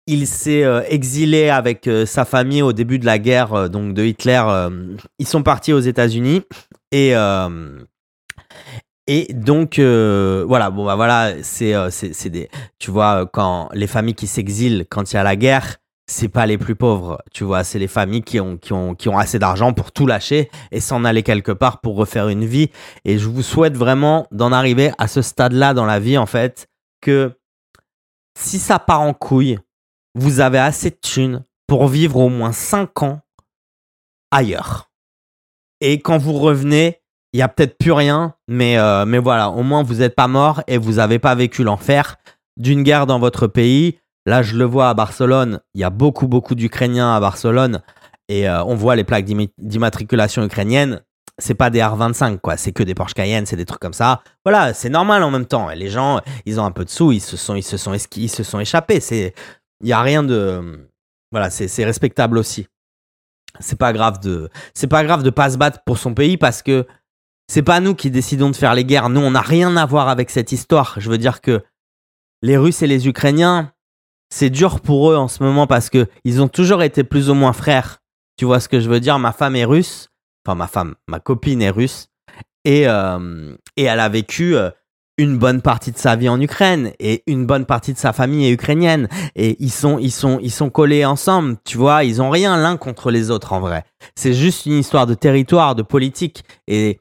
S1: il s'est euh, exilé avec sa famille au début de la guerre donc de Hitler. ils sont partis aux États-Unis et et donc voilà bon bah voilà c'est c'est des tu vois quand les familles qui s'exilent quand il y a la guerre c'est pas les plus pauvres, tu vois, c'est les familles qui ont, qui ont, qui ont assez d'argent pour tout lâcher et s'en aller quelque part pour refaire une vie. Et je vous souhaite vraiment d'en arriver à ce stade-là dans la vie, en fait, que si ça part en couille, vous avez assez de thunes pour vivre au moins 5 ans ailleurs. Et quand vous revenez, il y a peut-être plus rien, mais, euh, mais voilà, au moins vous n'êtes pas mort et vous n'avez pas vécu l'enfer d'une guerre dans votre pays Là, je le vois à Barcelone. Il y a beaucoup, beaucoup d'Ukrainiens à Barcelone. Et euh, on voit les plaques d'immatriculation ukrainiennes. C'est pas des R25, quoi. C'est que des Porsche Cayenne, c'est des trucs comme ça. Voilà, c'est normal en même temps. Et les gens, ils ont un peu de sous, ils se sont, ils se sont, ils se sont échappés. Il y a rien de, voilà, c'est respectable aussi. C'est pas grave de, c'est pas grave de pas se battre pour son pays parce que c'est pas nous qui décidons de faire les guerres. Nous, on n'a rien à voir avec cette histoire. Je veux dire que les Russes et les Ukrainiens, c'est dur pour eux en ce moment parce que ils ont toujours été plus ou moins frères. Tu vois ce que je veux dire? Ma femme est russe, enfin ma femme, ma copine est russe, et, euh, et elle a vécu euh, une bonne partie de sa vie en Ukraine et une bonne partie de sa famille est ukrainienne et ils sont ils sont ils sont collés ensemble, tu vois, ils ont rien l'un contre les autres en vrai. C'est juste une histoire de territoire, de politique et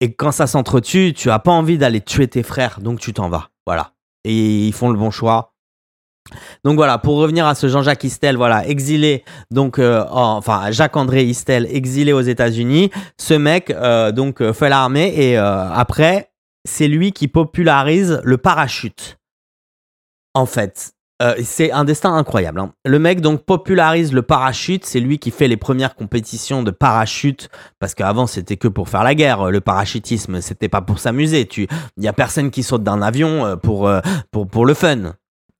S1: et quand ça s'entretue, tu as pas envie d'aller tuer tes frères, donc tu t'en vas. Voilà. Et ils font le bon choix. Donc voilà, pour revenir à ce Jean-Jacques Istel, voilà, exilé, donc, euh, enfin, Jacques-André Istel, exilé aux États-Unis. Ce mec, euh, donc, euh, fait l'armée et après, c'est lui qui popularise le parachute. En fait, c'est un destin incroyable. Hein. Le mec, donc, popularise le parachute. C'est lui qui fait les premières compétitions de parachute. Parce qu'avant, c'était que pour faire la guerre. Le parachutisme, c'était pas pour s'amuser. Il y a personne qui saute d'un avion pour, pour, pour le fun.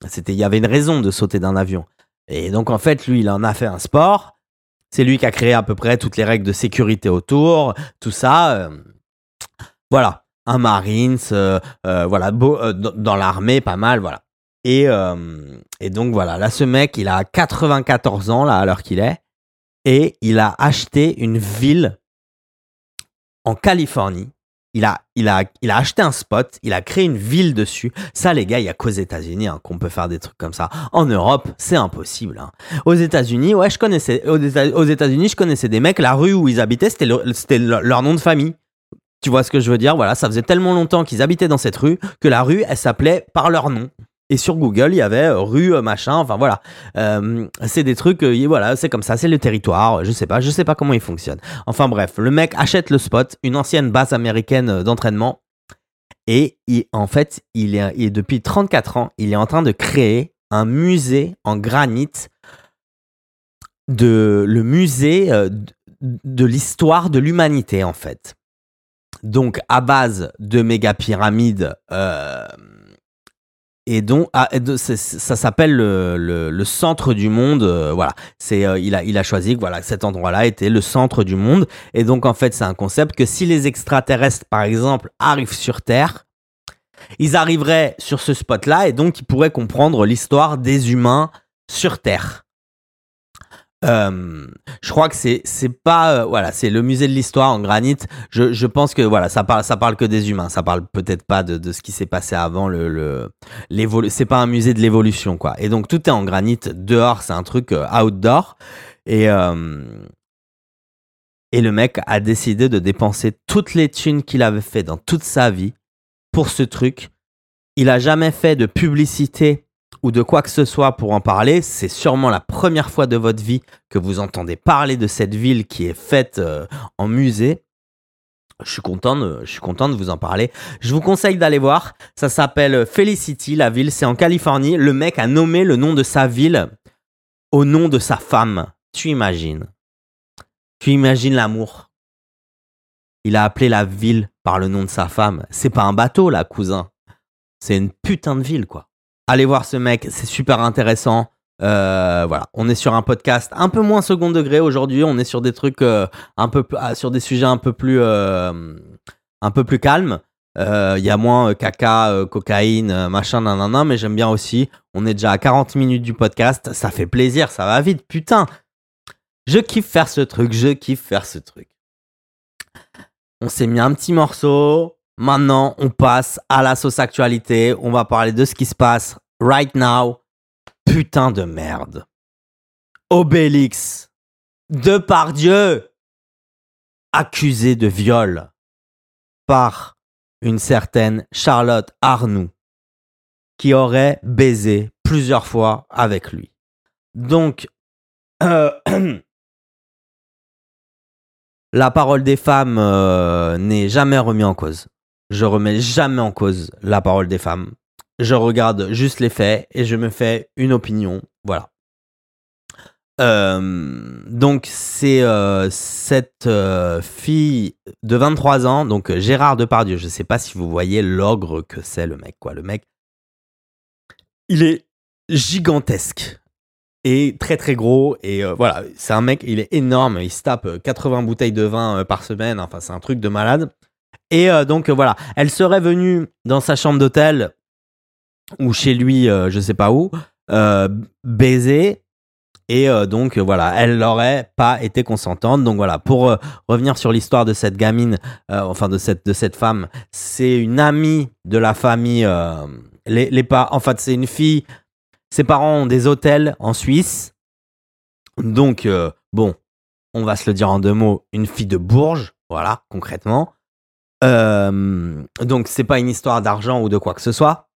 S1: C'était, il y avait une raison de sauter d'un avion. Et donc, en fait, lui, il en a fait un sport. C'est lui qui a créé à peu près toutes les règles de sécurité autour, tout ça. Euh, voilà, un Marines, euh, euh, voilà, dans l'armée, pas mal, voilà. Et, et donc voilà, là, ce mec, il a 94 ans, là, à l'heure qu'il est, et il a acheté une ville en Californie il a, il, a, il a acheté un spot, il a créé une ville dessus. Ça, les gars, il n'y a qu'aux États-Unis hein, qu'on peut faire des trucs comme ça. En Europe, c'est impossible. Hein. Aux États-Unis, ouais, je connaissais. Aux États-Unis, je connaissais des mecs. La rue où ils habitaient, c'était, leur nom de famille. Tu vois ce que je veux dire? Voilà, ça faisait tellement longtemps qu'ils habitaient dans cette rue que la rue, elle s'appelait par leur nom. Et sur Google, il y avait rue machin, enfin voilà. c'est des trucs, voilà, c'est comme ça, c'est le territoire, je sais pas, je sais pas comment il fonctionne. Enfin bref, le mec achète le spot, une ancienne base américaine d'entraînement, et en fait, il est, il depuis 34 ans, il est en train de créer un musée en granit de le musée euh, de l'histoire de l'humanité en fait. Donc à base de méga pyramides euh, et donc ah, ça, s'appelle le, centre du monde. Euh, voilà, a il a choisi que voilà cet endroit-là était le centre du monde et donc en fait c'est un concept que si les extraterrestres par exemple arrivent sur Terre, ils arriveraient sur ce spot-là et donc ils pourraient comprendre l'histoire des humains sur Terre. Euh, je crois que c'est c'est pas euh, voilà c'est le musée de l'histoire en granit. Je, je pense que voilà ça parle ça parle que des humains. Ça parle peut-être pas de, de ce qui s'est passé avant le le C'est pas un musée de l'évolution quoi. Et donc tout est en granit dehors. C'est un truc euh, outdoor et et le mec a décidé de dépenser toutes les thunes qu'il avait fait dans toute sa vie pour ce truc. Il a jamais fait de publicité ou de quoi que ce soit pour en parler. C'est sûrement la première fois de votre vie que vous entendez parler de cette ville qui est faite euh, en musée. Je suis content de, je suis content de vous en parler. Je vous conseille d'aller voir. Ça s'appelle Felicity, la ville. C'est en Californie. Le mec a nommé le nom de sa ville au nom de sa femme. Tu imagines. Tu imagines l'amour. Il a appelé la ville par le nom de sa femme. C'est pas un bateau, là, cousin. C'est une putain de ville, quoi. Allez voir ce mec, c'est super intéressant. Euh, voilà, on est sur un podcast un peu moins second degré aujourd'hui. On est sur des trucs euh, un peu ah, sur des sujets plus euh, un peu plus calmes. Il y a moins caca, cocaïne, machin, nanana, mais j'aime bien aussi. On est déjà à 40 minutes du podcast. Ça fait plaisir, ça va vite, putain. Je kiffe faire ce truc, je kiffe faire ce truc. On s'est mis un petit morceau. Maintenant, on passe à la sauce actualité. On va parler de ce qui se passe right now. Putain de merde. Obélix, de par Dieu, accusé de viol par une certaine Charlotte Arnoux, qui aurait baisé plusieurs fois avec lui. Donc, euh, la parole des femmes euh, n'est jamais remise en cause. Je remets jamais en cause la parole des femmes. Je regarde juste les faits et je me fais une opinion. Voilà. Euh, donc c'est euh, cette euh, fille de 23 ans, donc Gérard Depardieu. Je ne sais pas si vous voyez l'ogre que c'est le mec, quoi. Le mec, il est gigantesque et très très gros et voilà, c'est un mec, il est énorme. Il se tape 80 bouteilles de vin par semaine. Enfin, c'est un truc de malade. Et euh, donc voilà, elle serait venue dans sa chambre d'hôtel ou chez lui, euh, je sais pas où, euh, baiser. Et donc voilà, elle n'aurait pas été consentante. Donc voilà, pour revenir sur l'histoire de cette gamine, enfin de cette, de cette femme, c'est une amie de la famille. les, les en fait, c'est une fille. Ses parents ont des hôtels en Suisse. Donc bon, on va se le dire en deux mots, une fille de Bourges, voilà, concrètement. Euh, donc c'est pas une histoire d'argent ou de quoi que ce soit.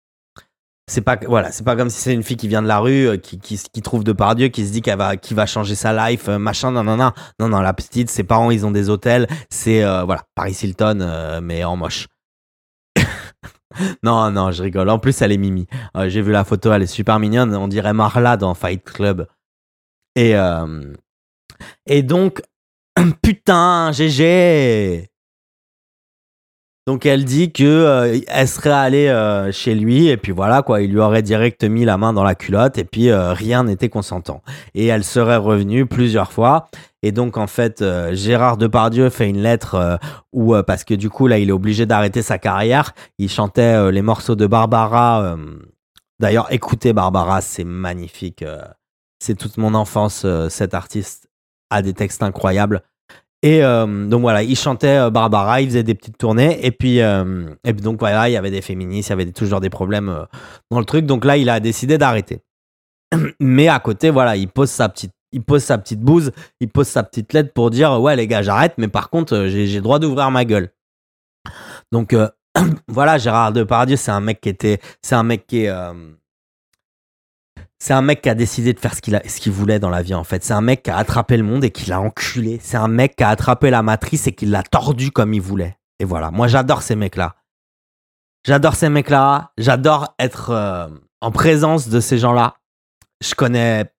S1: C'est pas voilà, c'est pas comme si c'est une fille qui vient de la rue, euh, qui, trouve de par Dieu, qui se dit qu'elle va, qui va changer sa life, euh, machin, non non non non non la petite, ses parents ils ont des hôtels, c'est voilà Paris Hilton mais en moche. non non, je rigole. En plus elle est mimi. J'ai vu la photo, elle est super mignonne, on dirait Marla dans Fight Club. Et et donc putain GG donc elle dit que euh, elle serait allée euh, chez lui et puis voilà quoi, il lui aurait direct mis la main dans la culotte et puis euh, rien n'était consentant. Et elle serait revenue plusieurs fois. Et donc en fait, Gérard Depardieu fait une lettre où parce que du coup là, il est obligé d'arrêter sa carrière. Il chantait les morceaux de Barbara. D'ailleurs, écoutez Barbara, c'est magnifique. c'est toute mon enfance. cet artiste a des textes incroyables. Et euh, donc voilà, il chantait euh, Barbara, il faisait des petites tournées. Et puis, euh, et donc voilà, il y avait des féministes, il y avait toujours des problèmes dans le truc. Donc là, il a décidé d'arrêter. Mais à côté, voilà, il pose sa petite, il pose sa petite bouse, il pose sa petite lettre pour dire ouais les gars, j'arrête. Mais par contre, j'ai le droit d'ouvrir ma gueule. Donc voilà, Gérard Depardieu, c'est un mec qui était, c'est un mec qui est C'est un mec qui a décidé de faire ce qu'il voulait dans la vie en fait. C'est un mec qui a attrapé le monde et qui l'a enculé. C'est un mec qui a attrapé la matrice et qui l'a tordu comme il voulait. Et voilà, moi j'adore ces mecs-là. J'adore ces mecs-là. J'adore être euh, en présence de ces gens-là. Je connais,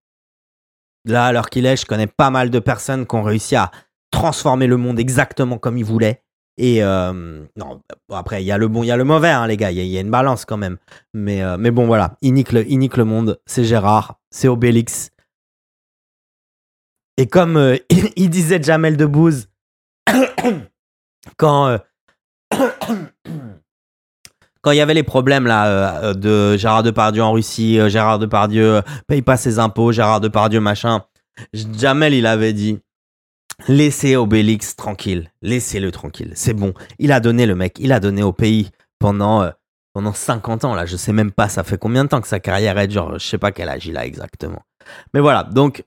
S1: là à l'heure qu'il est, je connais pas mal de personnes qui ont réussi à transformer le monde exactement comme ils voulaient. Et euh, après, il y a le bon, il y a le mauvais, hein, les gars. Il y, a une balance quand même. Mais, euh, bon, voilà. Il nique le, il nique le monde. C'est Gérard. C'est Obélix. Et comme euh, il disait Jamel Debbouze, quand quand il y avait les problèmes là de Gérard Depardieu en Russie, Gérard Depardieu paye pas ses impôts, Gérard Depardieu machin, Jamel il avait dit Laissez Obélix tranquille. Laissez-le tranquille. C'est bon. Il a donné le mec. Il a donné au pays pendant, euh, pendant 50 ans. Là, je sais même pas. Ça fait combien de temps que sa carrière est dure? Je sais pas quel âge il a exactement. Mais voilà. Donc,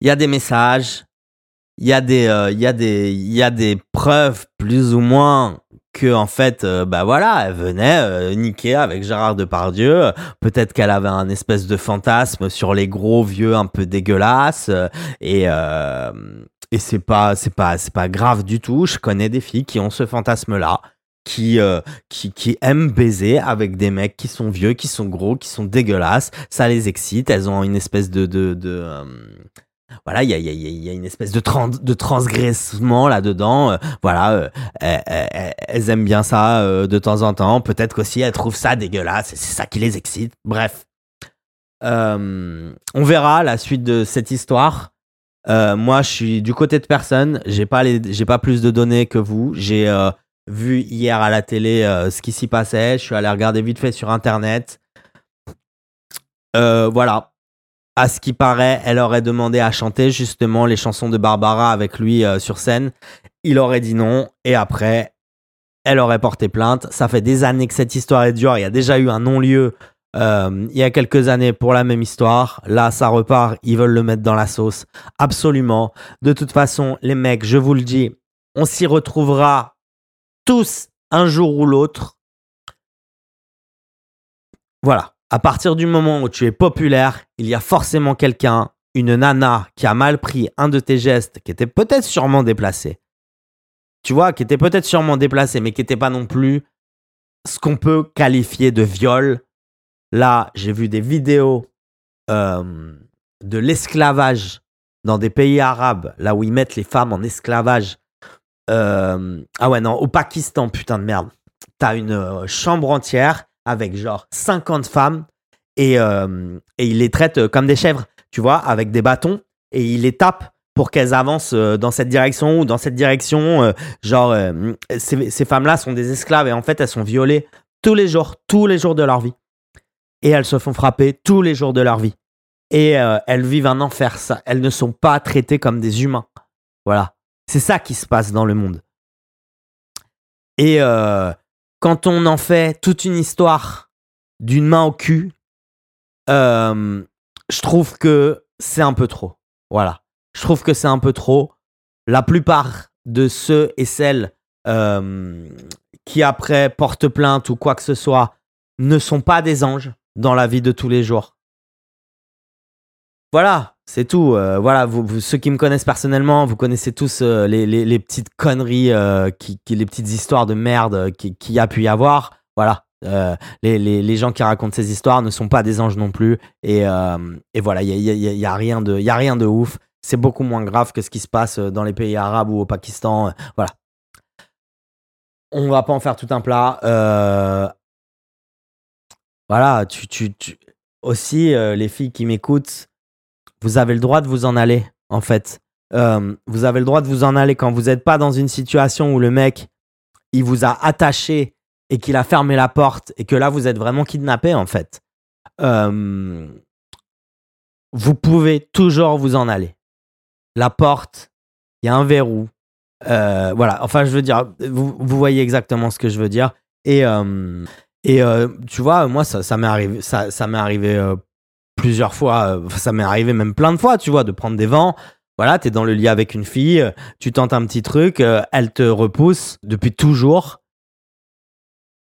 S1: il y a des messages. Il y, a des, euh, y a des, il y a des preuves plus ou moins que en fait, euh, bah voilà, elle venait euh, niquer avec Gérard Depardieu. Peut-être qu'elle avait un espèce de fantasme sur les gros vieux un peu dégueulasses euh, et et c'est pas c'est pas c'est pas grave du tout. Je connais des filles qui ont ce fantasme là. Qui, qui, qui aiment baiser avec des mecs qui sont vieux, qui sont gros, qui sont dégueulasses. Ça les excite. Elles ont une espèce de, de voilà, il y a, une espèce de, de transgressement là-dedans. Euh, voilà, euh, elles, aiment bien ça euh, de temps en temps. Peut-être qu'aussi elles trouvent ça dégueulasse. C'est ça qui les excite. Bref, on verra la suite de cette histoire. moi, je suis du côté de personne. J'ai pas j'ai pas plus de données que vous. J'ai vu hier à la télé ce qui s'y passait. Je suis allé regarder vite fait sur internet. voilà, à ce qui paraît, elle aurait demandé à chanter justement les chansons de Barbara avec lui euh, sur scène. Il aurait dit non. Et après, elle aurait porté plainte. Ça fait des années que cette histoire est dure. Il y a déjà eu un non-lieu euh, il y a quelques années pour la même histoire. Là, ça repart. Ils veulent le mettre dans la sauce. Absolument. De toute façon, les mecs, je vous le dis, on s'y retrouvera tous un jour ou l'autre. Voilà. À partir du moment où tu es populaire, il y a forcément quelqu'un, une nana, qui a mal pris un de tes gestes, qui était peut-être sûrement déplacé. Tu vois, qui était peut-être sûrement déplacé, mais qui n'était pas non plus ce qu'on peut qualifier de viol. Là, j'ai vu des vidéos euh, de l'esclavage dans des pays arabes, là où ils mettent les femmes en esclavage. Euh, ah ouais, non, au Pakistan, putain de merde. T'as une euh, chambre entière avec genre 50 femmes et, euh, et il les traite euh, comme des chèvres, tu vois, avec des bâtons et il les tape pour qu'elles avancent euh, dans cette direction ou dans cette direction. Genre, ces, ces femmes-là sont des esclaves et en fait, elles sont violées tous les jours, tous les jours de leur vie. Et elles se font frapper tous les jours de leur vie. Et elles vivent un enfer. Ça. Elles ne sont pas traitées comme des humains. Voilà. C'est ça qui se passe dans le monde. Et quand on en fait toute une histoire d'une main au cul, euh, je trouve que c'est un peu trop. Voilà. Je trouve que c'est un peu trop. La plupart de ceux et celles euh, qui après portent plainte ou quoi que ce soit ne sont pas des anges dans la vie de tous les jours. Voilà, c'est tout. Euh, voilà, ceux qui me connaissent personnellement, vous connaissez tous euh, les, petites conneries, euh, qui, les petites histores de merde qu'il qui a pu y avoir. Voilà. Les, gens qui racontent ces histoires ne sont pas des anges non plus. Et, voilà, il n'y a, rien de, y a rien de ouf. C'est beaucoup moins grave que ce qui se passe dans les pays arabes ou au Pakistan. voilà. On va pas en faire tout un plat. voilà, tu, tu, tu... aussi, les filles qui m'écoutent, vous avez le droit de vous en aller, en fait. Euh, vous avez le droit de vous en aller quand vous n'êtes pas dans une situation où le mec, il vous a attaché et qu'il a fermé la porte et que là, vous êtes vraiment kidnappé, en fait. Euh, vous pouvez toujours vous en aller. La porte, il y a un verrou. Euh, voilà, enfin, je veux dire, vous, voyez exactement ce que je veux dire. Et, et tu vois, moi, ça, m'est arrivé, ça, ça m'est arrivé plusieurs fois, euh, ça m'est arrivé même plein de fois, tu vois, de prendre des vents. Voilà, t'es dans le lit avec une fille, euh, tu tentes un petit truc, euh, elle te repousse depuis toujours.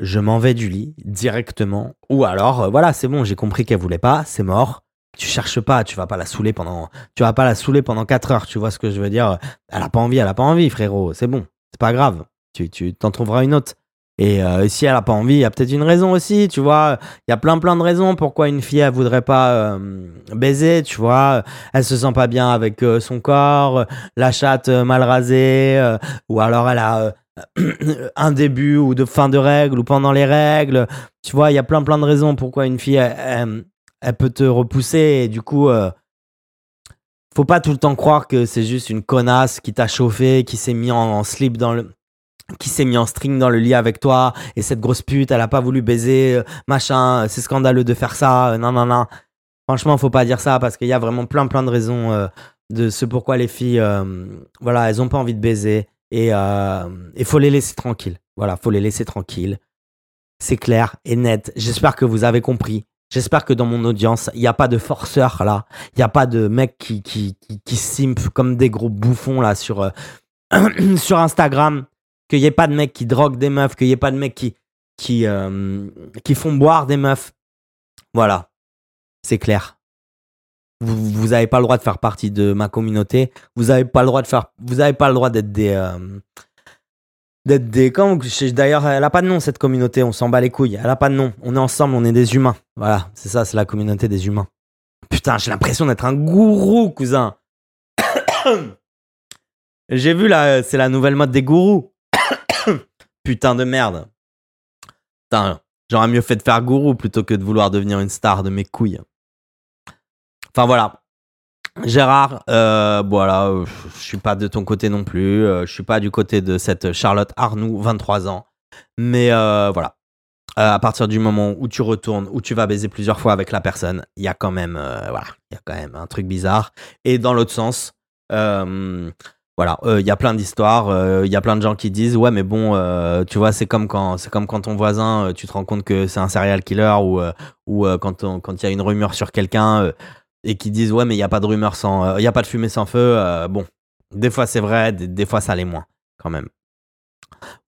S1: je m'en vais du lit directement. Ou alors, voilà, c'est bon, j'ai compris qu'elle voulait pas, c'est mort. Tu cherches pas, tu vas pas la saouler pendant, tu vas pas la saouler pendant 4 heures, tu vois ce que je veux dire? Elle a pas envie, elle a pas envie, frérot, c'est bon, c'est pas grave. Tu, tu t'en trouveras une autre. Et euh, si elle a pas envie, il y a peut-être une raison aussi, tu vois. Il y a plein plein de raisons pourquoi une fille elle voudrait pas euh, baiser, tu vois. Elle se sent pas bien avec euh, son corps, la chatte mal rasée, ou alors elle a un début ou de fin de règles ou pendant les règles. Tu vois, il y a plein plein de raisons pourquoi une fille elle, peut te repousser et du coup faut pas tout le temps croire que c'est juste une connasse qui t'a chauffé, qui s'est mis en slip dans le qui s'est mis en string dans le lit avec toi et cette grosse pute elle a pas voulu baiser euh, machin c'est scandaleux de faire ça euh, non non non franchement faut pas dire ça parce qu'il y a vraiment plein plein de raisons euh, de ce pourquoi les filles voilà elles ont pas envie de baiser et il faut les laisser tranquilles. Voilà faut les laisser tranquilles. C'est clair et net. J'espère que vous avez compris. J'espère que dans mon audience, il n'y a pas de forceurs là. Il n'y a pas de mecs qui, qui, qui, qui simpent comme des gros bouffons là sur, sur Instagram qu'il n'y ait pas de mecs qui droguent des meufs, qu'il n'y ait pas de mecs qui, qui, euh, qui font boire des meufs. Voilà, c'est clair. Vous n'avez pas le droit de faire partie de ma communauté. Vous n'avez pas le droit de faire. Vous n'avez pas le droit d'être des. Euh, d'être des. D'ailleurs, elle n'a pas de nom cette communauté. On s'en bat les couilles. Elle n'a pas de nom. On est ensemble. On est des humains. Voilà, c'est ça. C'est la communauté des humains. Putain, j'ai l'impression d'être un gourou, cousin. J'ai vu là, c'est la nouvelle mode des gourous. Putain de merde. J'aurais mieux fait de faire gourou plutôt que de vouloir devenir une star de mes couilles. Enfin voilà. Gérard, euh, voilà, je suis pas de ton côté non plus. Euh, je suis pas du côté de cette Charlotte Arnoux, 23 ans. Mais euh, voilà. à partir du moment où tu retournes, où tu vas baiser plusieurs fois avec la personne, il y a quand même, il y a quand même un truc bizarre. Et dans l'autre sens, voilà, il euh, y a plein d'histoires, il euh, y a plein de gens qui disent ouais mais bon, euh, tu vois c'est comme quand c'est comme quand ton voisin, tu te rends compte que c'est un serial killer ou ou quand quand il y a une rumeur sur quelqu'un et qui disent ouais mais il y a pas de rumeur sans, il y a pas de fumée sans feu. bon, des fois c'est vrai, des, des, fois ça l'est moins quand même.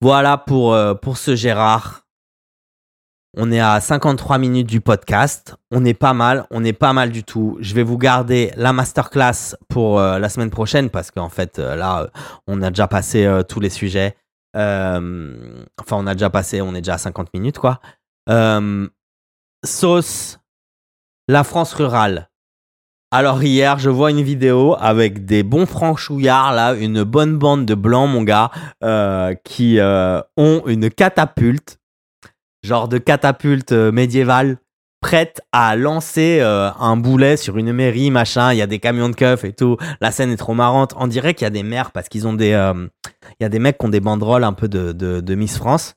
S1: Voilà pour pour ce Gérard. On est à 53 minutes du podcast. On est pas mal. On est pas mal du tout. Je vais vous garder la masterclass pour euh, la semaine prochaine parce qu'en fait, euh, là, euh, on a déjà passé tous les sujets. enfin, on a déjà passé, on est déjà à 50 minutes, quoi. sauce, la France rurale. Alors hier, je vois une vidéo avec des bons franchouillards, là, une bonne bande de blancs, mon gars, qui ont une catapulte genre de catapulte euh, médiévale prête à lancer euh, un boulet sur une mairie, machin. Il y a des camions de keufs et tout. La scène est trop marrante. On dirait qu'il y a des maires parce qu'ils ont des, euh, il y a des mecs qui ont des banderoles un peu de, Miss France.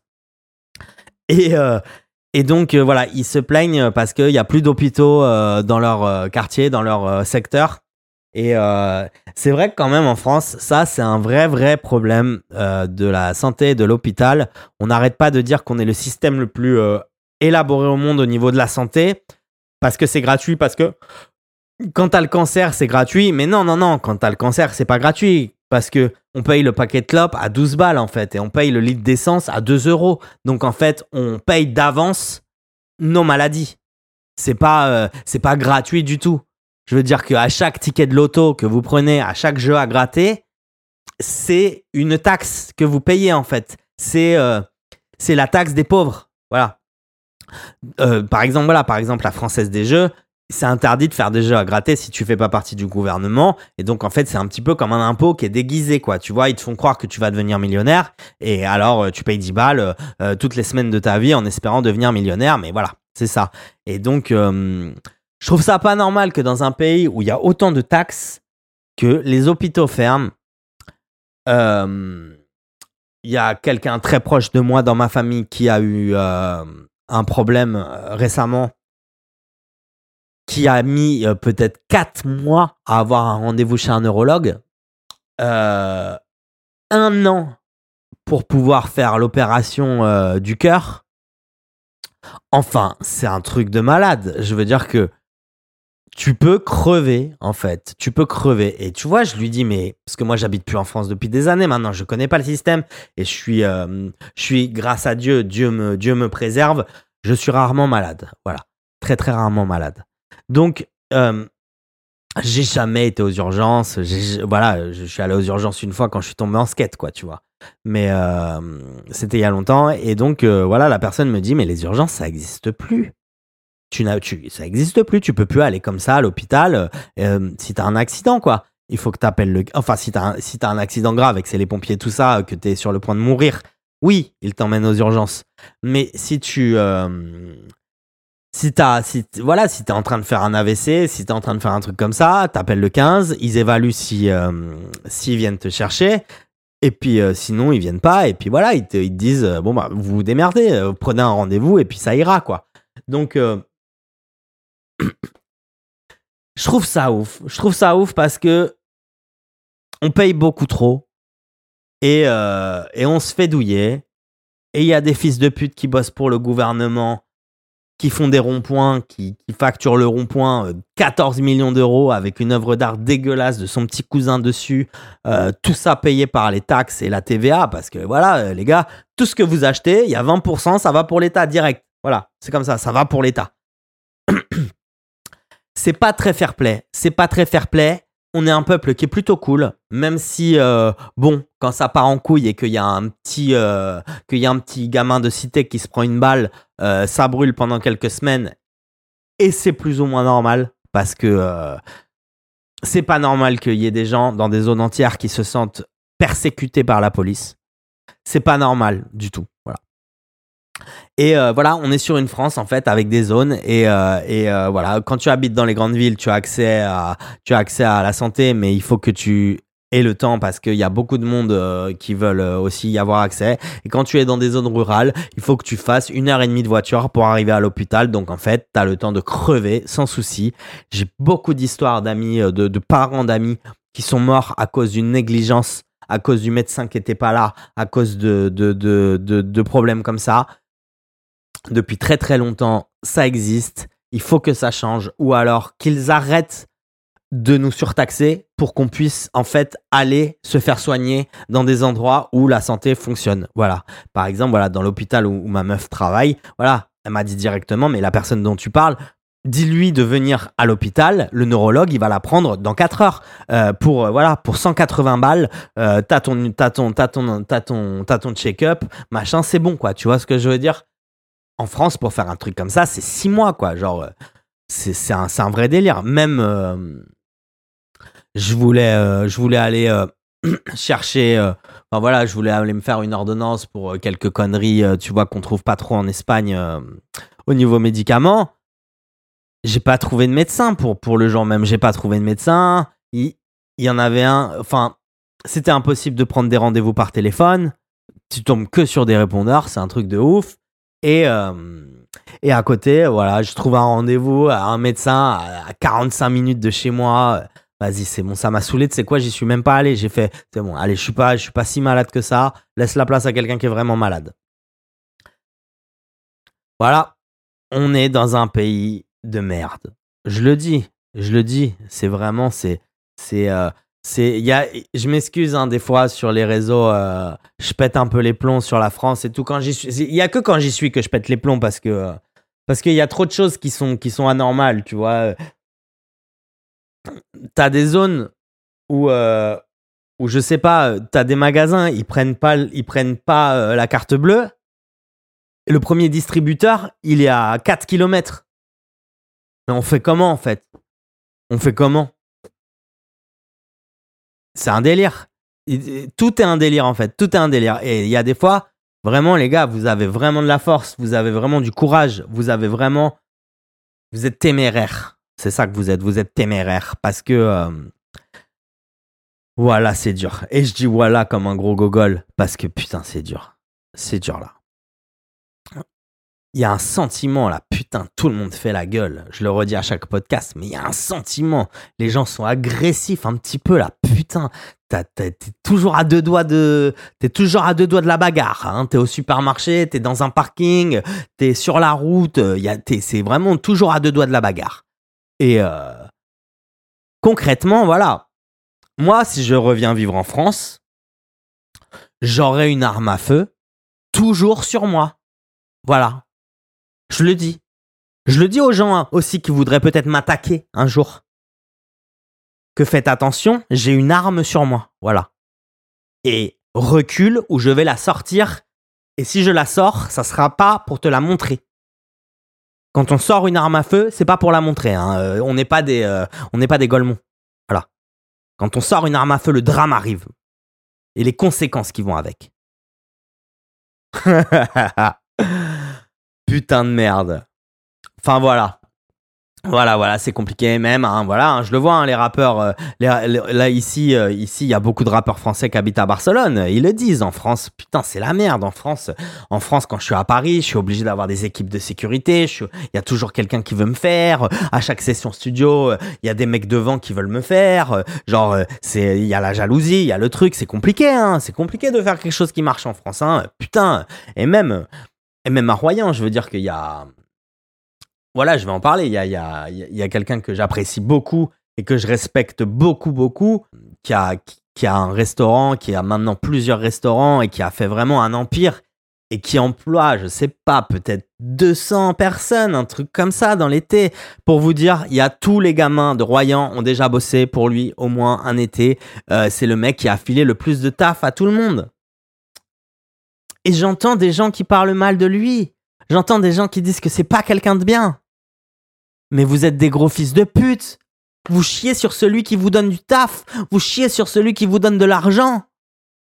S1: Et, et donc voilà, ils se plaignent parce qu'il y a plus d'hôpitaux dans leur quartier, dans leur secteur. Et euh, c'est vrai que quand même en France, ça c'est un vrai vrai problème euh, de la santé de l'hôpital. On n'arrête pas de dire qu'on est le système le plus euh, élaboré au monde au niveau de la santé parce que c'est gratuit, parce que quand t'as le cancer c'est gratuit, mais non non non, quand t'as le cancer c'est pas gratuit parce que on paye le paquet de clopes à 12 balles en fait et on paye le litre d'essence à 2 euros. Donc en fait on paye d'avance nos maladies. C'est pas c'est pas gratuit du tout. Je veux dire qu'à chaque ticket de loto que vous prenez, à chaque jeu à gratter, c'est une taxe que vous payez en fait. C'est euh, la taxe des pauvres. Voilà. Euh, par exemple, voilà, par exemple, la Française des Jeux, c'est interdit de faire des jeux à gratter si tu fais pas partie du gouvernement. Et donc, en fait, c'est un petit peu comme un impôt qui est déguisé, quoi. Tu vois, ils te font croire que tu vas devenir millionnaire. Et alors, euh, tu payes 10 balles toutes les semaines de ta vie en espérant devenir millionnaire. Mais voilà, c'est ça. Et donc, je trouve ça pas normal que dans un pays où il y a autant de taxes, que les hôpitaux ferment. Euh, il y a quelqu'un très proche de moi dans ma famille qui a eu euh, un problème euh, récemment, qui a mis peut-être 4 mois à avoir un rendez-vous chez un neurologue. un an pour pouvoir faire l'opération du cœur. Enfin, c'est un truc de malade. Je veux dire que tu peux crever, en fait. Tu peux crever. Et tu vois, je lui dis, mais, parce que moi, j'habite plus en France depuis des années maintenant, je connais pas le système. Et je suis, euh, je suis, grâce à Dieu, Dieu me, préserve. Je suis rarement malade. Voilà. Très, très rarement malade. Donc, euh, j'ai jamais été aux urgences. Voilà, je suis allé aux urgences une fois quand je suis tombé en skate, quoi, tu vois. Mais euh, c'était il y a longtemps. Et donc, voilà, la personne me dit, mais les urgences, ça n'existe plus tu ça n'existe plus. Tu peux plus aller comme ça à l'hôpital euh, euh, si tu as un accident, quoi. Il faut que tu appelles le. Enfin, si tu as, si un accident grave et que c'est les pompiers, tout ça, que tu es sur le point de mourir, oui, ils t'emmènent aux urgences. Mais si tu. Euh, si t'as, si, voilà, si t'es en train de faire un AVC, si t'es en train de faire un truc comme ça, t'appelles le 15, ils évaluent si, s'ils viennent te chercher. Et puis sinon, ils viennent pas. Et puis voilà, ils te, ils disent, bon, bah, vous vous démerdez, prenez un rendez-vous et puis ça ira, quoi. Donc, je trouve ça ouf. Je trouve ça ouf parce que on paye beaucoup trop et, euh, et on se fait douiller. Et il y a des fils de pute qui bossent pour le gouvernement, qui font des ronds-points, qui, facturent le rond-point 14 euh, millions d'euros avec une œuvre d'art dégueulasse de son petit cousin dessus. Euh, tout ça payé par les taxes et la TVA parce que voilà, les gars, tout ce que vous achetez, il y a 20%, ça va pour l'État direct. Voilà, c'est comme ça, ça va pour l'État. C'est pas très fair play. C'est pas très fair play. On est un peuple qui est plutôt cool, même si euh, bon, quand ça part en couille et qu'il y a un petit, euh, y a un petit gamin de cité qui se prend une balle, euh, ça brûle pendant quelques semaines, et c'est plus ou moins normal parce que c'est pas normal qu'il y ait des gens dans des zones entières qui se sentent persécutés par la police. C'est pas normal du tout. Et euh, voilà, on est sur une France en fait avec des zones et, euh, et euh, voilà, quand tu habites dans les grandes villes, tu as accès à tu as accès à la santé, mais il faut que tu aies le temps parce qu'il y a beaucoup de monde qui veulent aussi y avoir accès. Et quand tu es dans des zones rurales, il faut que tu fasses une heure et demie de voiture pour arriver à l'hôpital. Donc en fait, tu as le temps de crever sans souci. J'ai beaucoup d'histoires d'amis, de, parents d'amis qui sont morts à cause d'une négligence, à cause du médecin qui n'était pas là, à cause de, de, de problèmes comme ça depuis très très longtemps, ça existe, il faut que ça change, ou alors qu'ils arrêtent de nous surtaxer pour qu'on puisse en fait aller se faire soigner dans des endroits où la santé fonctionne. Voilà. Par exemple, voilà, dans l'hôpital où, ma meuf travaille, voilà, elle m'a dit directement, mais la personne dont tu parles, dis-lui de venir à l'hôpital, le neurologue, il va la prendre dans 4 heures. Euh, pour, euh, voilà, pour 180 balles, euh, t'as ton, ton, ton, ton check-up, machin, c'est bon, quoi. Tu vois ce que je veux dire? En France, pour faire un truc comme ça, c'est six mois, quoi. Genre, euh, c'est un, un, vrai délire. Même, euh, je, voulais, euh, je voulais aller chercher. enfin, voilà, je voulais aller me faire une ordonnance pour quelques conneries, tu vois, qu'on trouve pas trop en Espagne au niveau médicaments. J'ai pas trouvé de médecin pour, pour le jour même. J'ai pas trouvé de médecin. Il, il y en avait un. Enfin, c'était impossible de prendre des rendez-vous par téléphone. Tu tombes que sur des répondeurs. C'est un truc de ouf. Et, euh, et à côté, voilà, je trouve un rendez-vous à un médecin à 45 minutes de chez moi. Vas-y, c'est bon, ça m'a saoulé. Tu sais quoi, j'y suis même pas allé. J'ai fait, c'est bon, allez, je suis pas, je suis pas si malade que ça. Laisse la place à quelqu'un qui est vraiment malade. Voilà, on est dans un pays de merde. Je le dis, je le dis. C'est vraiment, c'est, c'est, euh, c'est je m'excuse hein, des fois sur les réseaux euh, je pète un peu les plombs sur la France et tout. Quand j'y suis il y a que quand j'y suis que je pète les plombs parce que euh, qu'il y a trop de choses qui sont qui sont anormales tu vois. T'as des zones où euh, où je sais pas t'as des magasins ils prennent pas ils prennent pas la carte bleue. Le premier distributeur il est à 4 km mais on fait comment en fait? On fait comment? C'est un délire. Tout est un délire en fait. Tout est un délire. Et il y a des fois, vraiment, les gars, vous avez vraiment de la force, vous avez vraiment du courage, vous avez vraiment. Vous êtes téméraire. C'est ça que vous êtes. Vous êtes téméraire. Parce que. Euh, voilà, c'est dur. Et je dis voilà comme un gros gogol. Parce que putain, c'est dur. C'est dur là il y a un sentiment là, putain, tout le monde fait la gueule. Je le redis à chaque podcast, mais il y a un sentiment. Les gens sont agressifs un petit peu là, putain. T'es toujours à deux doigts de, t'es toujours à deux doigts de la bagarre. Hein. T'es au supermarché, t'es dans un parking, t'es sur la route. Y a, c'est vraiment toujours à deux doigts de la bagarre. Et euh, concrètement, voilà. Moi, si je reviens vivre en France, j'aurai une arme à feu toujours sur moi. Voilà. Je le dis. Je le dis aux gens hein, aussi qui voudraient peut-être m'attaquer un jour. Que faites attention, j'ai une arme sur moi. Voilà. Et recule où je vais la sortir. Et si je la sors, ça sera pas pour te la montrer. Quand on sort une arme à feu, c'est pas pour la montrer. Hein. Euh, on n'est pas des, euh, on n'est pas des Golemons. Voilà. Quand on sort une arme à feu, le drame arrive et les conséquences qui vont avec. Putain de merde. Enfin voilà. Voilà, voilà, c'est compliqué même. Hein, voilà, hein, je le vois, hein, les rappeurs. Euh, là ici, euh, ici, il y a beaucoup de rappeurs français qui habitent à Barcelone. Ils le disent en France. Putain, c'est la merde en France. En France, quand je suis à Paris, je suis obligé d'avoir des équipes de sécurité. Il y a toujours quelqu'un qui veut me faire. À chaque session studio, euh, il y a des mecs devant qui veulent me faire. Genre, c'est, il y a la jalousie, il y a le truc. C'est compliqué. Hein, c'est compliqué de faire quelque chose qui marche en France. Hein, putain. Et même, et même à Royan, je veux dire qu'il y a voilà, je vais en parler. Il y a, y a, quelqu'un que j'apprécie beaucoup et que je respecte beaucoup, beaucoup, qui a, qui a un restaurant, qui a maintenant plusieurs restaurants et qui a fait vraiment un empire et qui emploie, je sais pas, peut-être 200 personnes, un truc comme ça dans l'été. Pour vous dire, il y a tous les gamins de Royan ont déjà bossé pour lui au moins un été. Euh, c'est le mec qui a filé le plus de taf à tout le monde. Et j'entends des gens qui parlent mal de lui. J'entends des gens qui disent que c'est pas quelqu'un de bien. Mais vous êtes des gros fils de pute. Vous chiez sur celui qui vous donne du taf. Vous chiez sur celui qui vous donne de l'argent.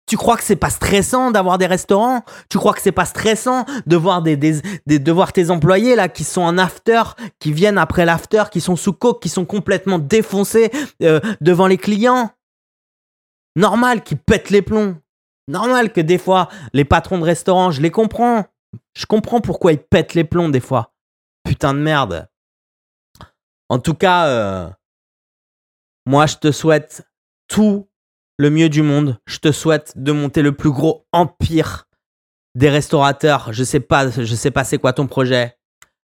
S1: Tu crois que c'est pas stressant d'avoir des restaurants? Tu crois que c'est pas stressant de voir des, de voir tes employés là qui sont en after, qui viennent après l'after, qui sont sous coke, qui sont complètement défoncés euh, devant les clients? Normal qu'ils pètent les plombs. Normal que des fois les patrons de restaurants, je les comprends. Je comprends pourquoi ils pètent les plombs des fois. Putain de merde. En tout cas, euh, moi, je te souhaite tout le mieux du monde. Je te souhaite de monter le plus gros empire des restaurateurs. Je sais pas, je sais pas c'est quoi ton projet,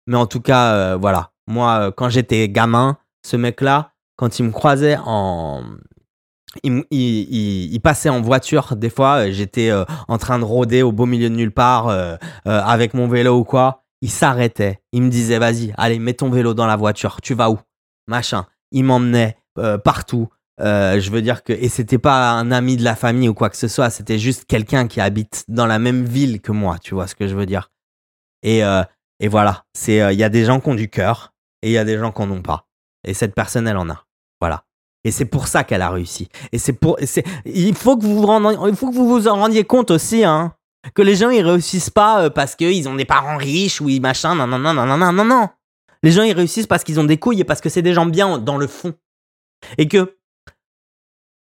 S1: mais en tout cas, euh, voilà. Moi, euh, quand j'étais gamin, ce mec-là, quand il me croisait en, il, passait en voiture des fois. J'étais en train de rôder au beau milieu de nulle part avec mon vélo ou quoi il s'arrêtait. Il me disait, vas-y, allez, mets ton vélo dans la voiture. Tu vas où? Machin. Il m'emmenait euh, partout. Euh, je veux dire que et c'était pas un ami de la famille ou quoi que ce soit. C'était juste quelqu'un qui habite dans la même ville que moi. Tu vois ce que je veux dire? Et euh, et voilà. C'est il y a des gens qui ont du cœur et il y a des gens qui en ont pas. Et cette personne, elle en a. Voilà. Et c'est pour ça qu'elle a réussi. Et c'est pour, il faut que vous vous rendiez, en rendiez compte aussi, hein. Que les gens ils réussissent pas euh, parce qu'ils ont des parents riches ou machin, non, non, non, non, non, non, non. Les gens ils réussissent parce qu'ils ont des couilles et parce que c'est des gens bien dans le fond. Et que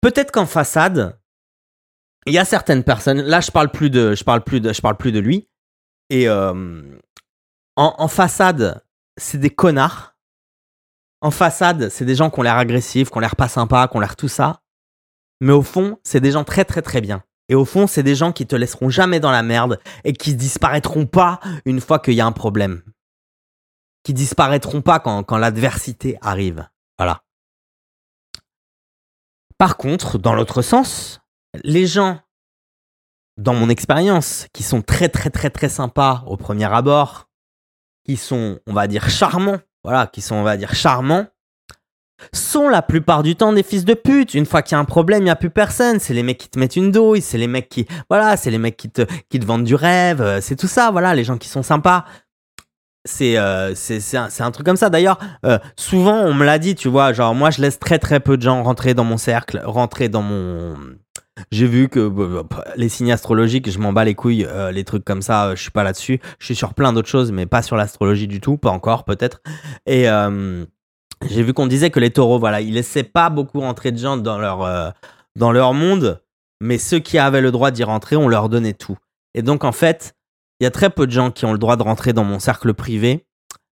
S1: peut-être qu'en façade, il y a certaines personnes. Là, je parle plus de, je parle plus de, je parle plus de lui. Et euh, en, en façade, c'est des connards. En façade, c'est des gens qui ont l'air agressifs, qui ont l'air pas sympas, qui ont l'air tout ça. Mais au fond, c'est des gens très très très bien. Et au fond, c'est des gens qui te laisseront jamais dans la merde et qui disparaîtront pas une fois qu'il y a un problème. Qui disparaîtront pas quand, quand l'adversité arrive. Voilà. Par contre, dans l'autre sens, les gens, dans mon expérience, qui sont très très très très sympas au premier abord, qui sont, on va dire, charmants, voilà, qui sont, on va dire, charmants, sont la plupart du temps des fils de pute. Une fois qu'il y a un problème, il n'y a plus personne. C'est les mecs qui te mettent une douille, c'est les mecs qui, voilà, c'est les mecs qui te, qui te vendent du rêve, euh, c'est tout ça, voilà, les gens qui sont sympas. C'est euh, un, un, truc comme ça. D'ailleurs, euh, souvent on me l'a dit, tu vois, genre moi je laisse très très peu de gens rentrer dans mon cercle, rentrer dans mon... J'ai vu que les signes astrologiques, je m'en bats les couilles, les trucs comme ça, je suis pas là-dessus. Je suis sur plein d'autres choses, mais pas sur l'astrologie du tout, pas encore peut-être. Et j'ai vu qu'on disait que les taureaux, voilà, ils laissaient pas beaucoup rentrer de gens dans leur, euh, dans leur monde, mais ceux qui avaient le droit d'y rentrer, on leur donnait tout. Et donc, en fait, il y a très peu de gens qui ont le droit de rentrer dans mon cercle privé,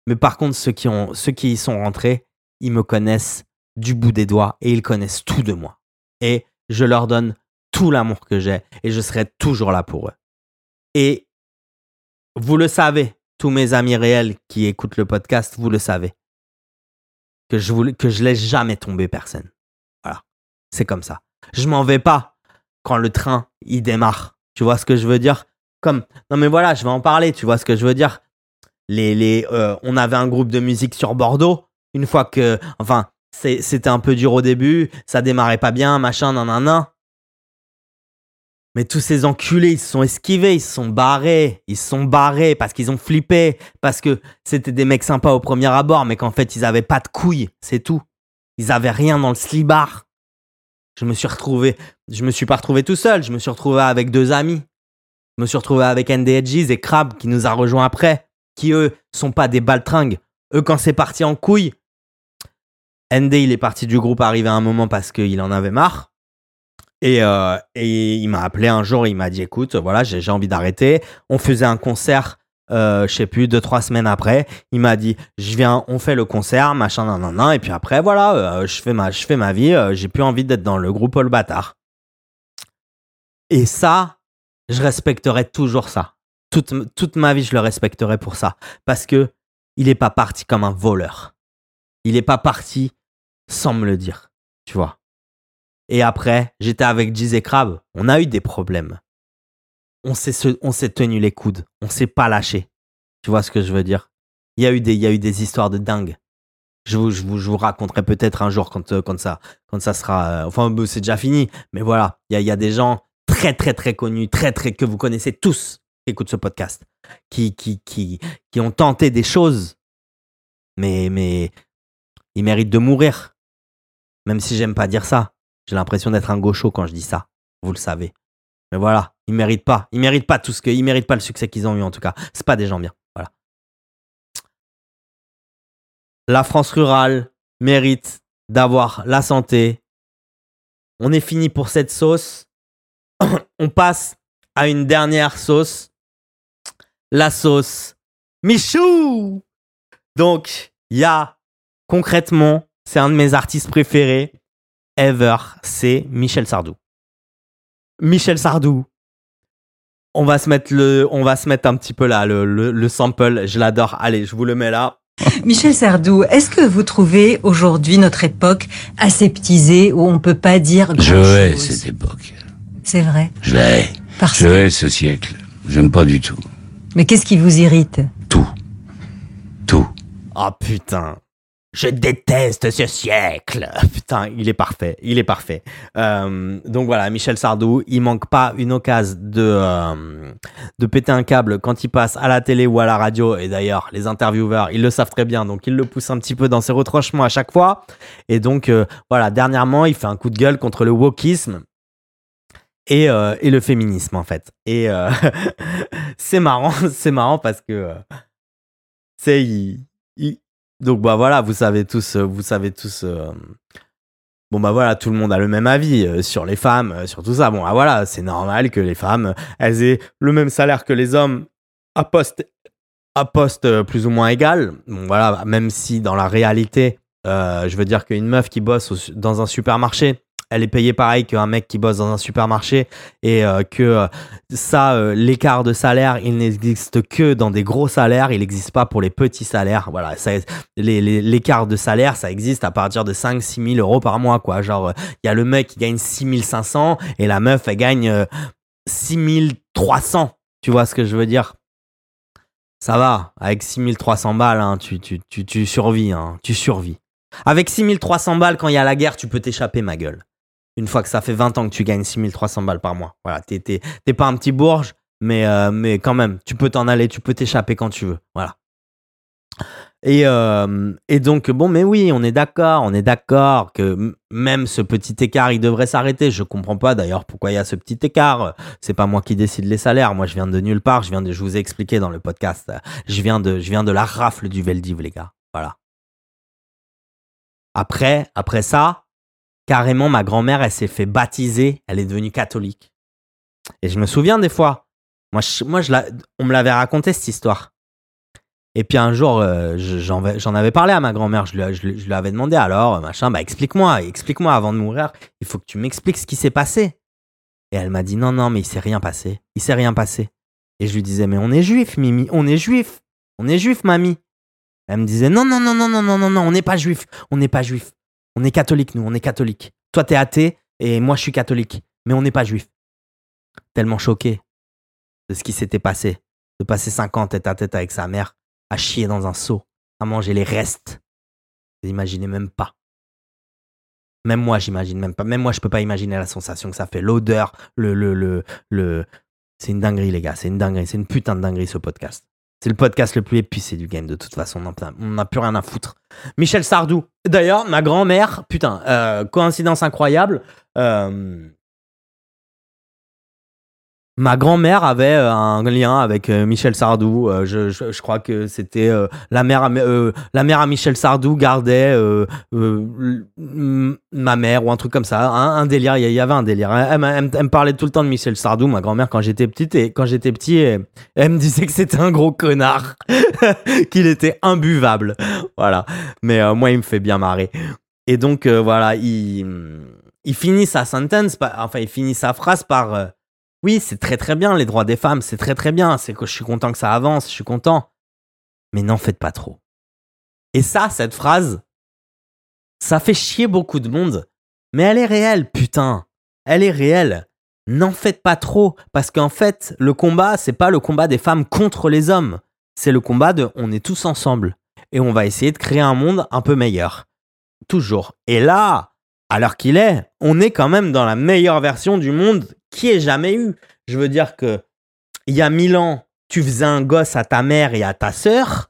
S1: mais par contre, ceux qui, ont, ceux qui y sont rentrés, ils me connaissent du bout des doigts et ils connaissent tout de moi. Et je leur donne tout l'amour que j'ai et je serai toujours là pour eux. Et vous le savez, tous mes amis réels qui écoutent le podcast, vous le savez que je voulais, que je laisse jamais tomber personne. C'est comme ça. Je m'en vais pas quand le train, il démarre. Tu vois ce que je veux dire? Comme, non mais voilà, je vais en parler, tu vois ce que je veux dire? Les, les, euh, On avait un groupe de musique sur Bordeaux. Une fois que, enfin, c'était un peu dur au début, ça démarrait pas bien, machin, nan, nan, nan. Mais tous ces enculés, ils se sont esquivés, ils se sont barrés, ils se sont barrés parce qu'ils ont flippé, parce que c'était des mecs sympas au premier abord, mais qu'en fait ils avaient pas de couilles, c'est tout. Ils avaient rien dans le slibard. Je me suis retrouvé, je me suis pas retrouvé tout seul, je me suis retrouvé avec deux amis. Je me suis retrouvé avec NDHGs et Crab qui nous a rejoint après, qui eux sont pas des baltringues. Eux quand c'est parti en couille, ND il est parti du groupe arrivé à un moment parce qu'il en avait marre. Et, euh, et il m'a appelé un jour, il m'a dit écoute, voilà, j'ai envie d'arrêter. On faisait un concert, euh, je sais plus, deux, trois semaines après. Il m'a dit je viens, on fait le concert, machin, nan, nan, nan. Et puis après, voilà, euh, je, fais ma, fais ma vie, euh, j'ai plus envie d'être dans le groupe All Bâtard. Et ça, je respecterai toujours ça. Toute, toute ma vie, je le respecterai pour ça. Parce que il est pas parti comme un voleur. Il est pas parti sans me le dire. Tu vois. Et après, j'étais avec Giz et Crab. On a eu des problèmes. On s'est, on s'est tenu les coudes. On s'est pas lâché. Tu vois ce que je veux dire? Il y a eu des, il y a eu des histoires de dingue. Je vous, je vous, je vous raconterai peut-être un jour quand, euh, quand ça, quand ça sera. Euh, enfin, c'est déjà fini. Mais voilà, il y a, y a des gens très, très, très connus, très, très que vous connaissez tous qui écoutent ce podcast, qui, qui, qui, qui ont tenté des choses, mais, mais ils méritent de mourir. Même si j'aime pas dire ça. J'ai l'impression d'être un gaucho quand je dis ça. Vous le savez. Mais voilà, ils méritent pas. Ils méritent pas tout ce que, ils méritent pas le succès qu'ils ont eu en tout cas. C'est pas des gens bien. Voilà. La France rurale mérite d'avoir la santé. On est fini pour cette sauce. On passe à une dernière sauce. La sauce Michou. Donc, il y a concrètement, c'est un de mes artistes préférés ever, c'est Michel Sardou. Michel Sardou. On va se mettre le, on va se mettre un petit peu là le, le, sample. Je l'adore. Allez, je vous le mets là.
S2: Michel Sardou, est-ce que vous trouvez aujourd'hui notre époque aseptisée où on peut pas dire
S3: Je hais cette époque.
S2: C'est vrai?
S3: Je la hais. Je hais ce siècle. J'aime pas du tout.
S2: Mais qu'est-ce qui vous irrite?
S3: Tout. Tout.
S1: Oh putain. Je déteste ce siècle. Putain, il est parfait, il est parfait. Euh, donc voilà, Michel Sardou, il manque pas une occasion de euh, de péter un câble quand il passe à la télé ou à la radio. Et d'ailleurs, les intervieweurs, ils le savent très bien, donc ils le poussent un petit peu dans ses retranchements à chaque fois. Et donc euh, voilà, dernièrement, il fait un coup de gueule contre le wokisme. Et, euh, et le féminisme en fait. Et euh, c'est marrant, c'est marrant parce que c'est il, il, donc bah voilà, vous savez tous, euh, vous savez tous. Euh, bon bah voilà, tout le monde a le même avis euh, sur les femmes, sur tout ça. Bon ah voilà, c'est normal que les femmes, elles aient le même salaire que les hommes à poste, à poste plus ou moins égal. Bon voilà, même si dans la réalité, je veux dire qu'une meuf qui bosse dans un supermarché, elle est payée pareil qu'un mec qui bosse dans un supermarché et euh, que euh, ça, euh, l'écart de salaire, il n'existe que dans des gros salaires, il n'existe pas pour les petits salaires. Voilà, l'écart de salaire, ça existe à partir de 5-6 000 euros par mois, quoi. Genre, il y a le mec qui gagne 6 500 et la meuf, elle gagne 6 300. Tu vois ce que je veux dire? Ça va, avec 6300 balles, hein, tu, tu, tu, tu survis, hein, tu survis. Avec 6300 balles, quand il y a la guerre, tu peux t'échapper, ma gueule une fois que ça fait 20 ans que tu gagnes 6300 balles par mois. Voilà, t'es, pas un petit bourge, mais, euh, mais quand même, tu peux t'en aller, tu peux t'échapper quand tu veux. Voilà. Et, euh, et donc, bon, mais oui, on est d'accord, on est d'accord que même ce petit écart, il devrait s'arrêter. Je comprends pas d'ailleurs pourquoi il y a ce petit écart. C'est pas moi qui décide les salaires. Moi, je viens de nulle part. Je viens de, je vous ai expliqué dans le podcast. Je viens de, je viens de la rafle du Veldiv, les gars. Voilà. Après, après ça, carrément, ma grand-mère, elle s'est fait baptiser, elle est devenue catholique. Et je me souviens des fois, moi, je, moi je on me l'avait raconté cette histoire. Et puis un jour, euh, j'en avais parlé à ma grand-mère, je, je, lui avais demandé alors, machin, bah explique-moi, explique-moi avant de mourir, il faut que tu m'expliques ce qui s'est passé. Et elle m'a dit non, non, mais il s'est rien passé, il s'est rien passé. Et je lui disais, mais on est juif, Mimi, on est juif, on est juif, mamie. Elle me disait, non, non, non, non, non, non, non, non, on n'est pas juif, on n'est pas juif. On est catholique, nous, on est catholique. Toi, t'es athée, Et moi, je suis catholique. Mais on n'est pas juif. Tellement choqué de ce qui s'était passé. De passer 5 ans tête à tête avec sa mère, à chier dans un seau, à manger les restes. Vous imaginez même pas. Même moi, j'imagine même pas. Même moi, je peux pas imaginer la sensation que ça fait. L'odeur, le, le, le, le... C'est une dinguerie, les gars. C'est une dinguerie. C'est une putain de dinguerie, ce podcast. C'est le podcast le plus épicé du game, de toute façon. On n'a plus rien à foutre. Michel Sardou. D'ailleurs, ma grand-mère, putain, euh, coïncidence incroyable. Euh, Ma grand-mère avait euh, un lien avec euh, Michel Sardou. Euh, je, crois que c'était la mère, à, la mère à Michel Sardou gardait ma mère ou un truc comme ça. Un, délire. Il y avait un délire. Elle, me parlait tout le temps de Michel Sardou, ma grand-mère, quand j'étais petite. Et quand j'étais petit, elle, me disait que c'était un gros connard, qu'il était imbuvable. Voilà. Mais moi, il me fait bien marrer. Et donc, voilà, il, il finit sa sentence, enfin, il finit sa phrase par oui, c'est très très bien les droits des femmes, c'est très très bien, c'est que je suis content que ça avance, je suis content. Mais n'en faites pas trop. Et ça, cette phrase, ça fait chier beaucoup de monde, mais elle est réelle, putain. Elle est réelle. N'en faites pas trop, parce qu'en fait, le combat, c'est pas le combat des femmes contre les hommes, c'est le combat de on est tous ensemble et on va essayer de créer un monde un peu meilleur. Toujours. Et là, à l'heure qu'il est, on est quand même dans la meilleure version du monde qui ait jamais eu. Je veux dire que il y a mille ans, tu faisais un gosse à ta mère et à ta sœur.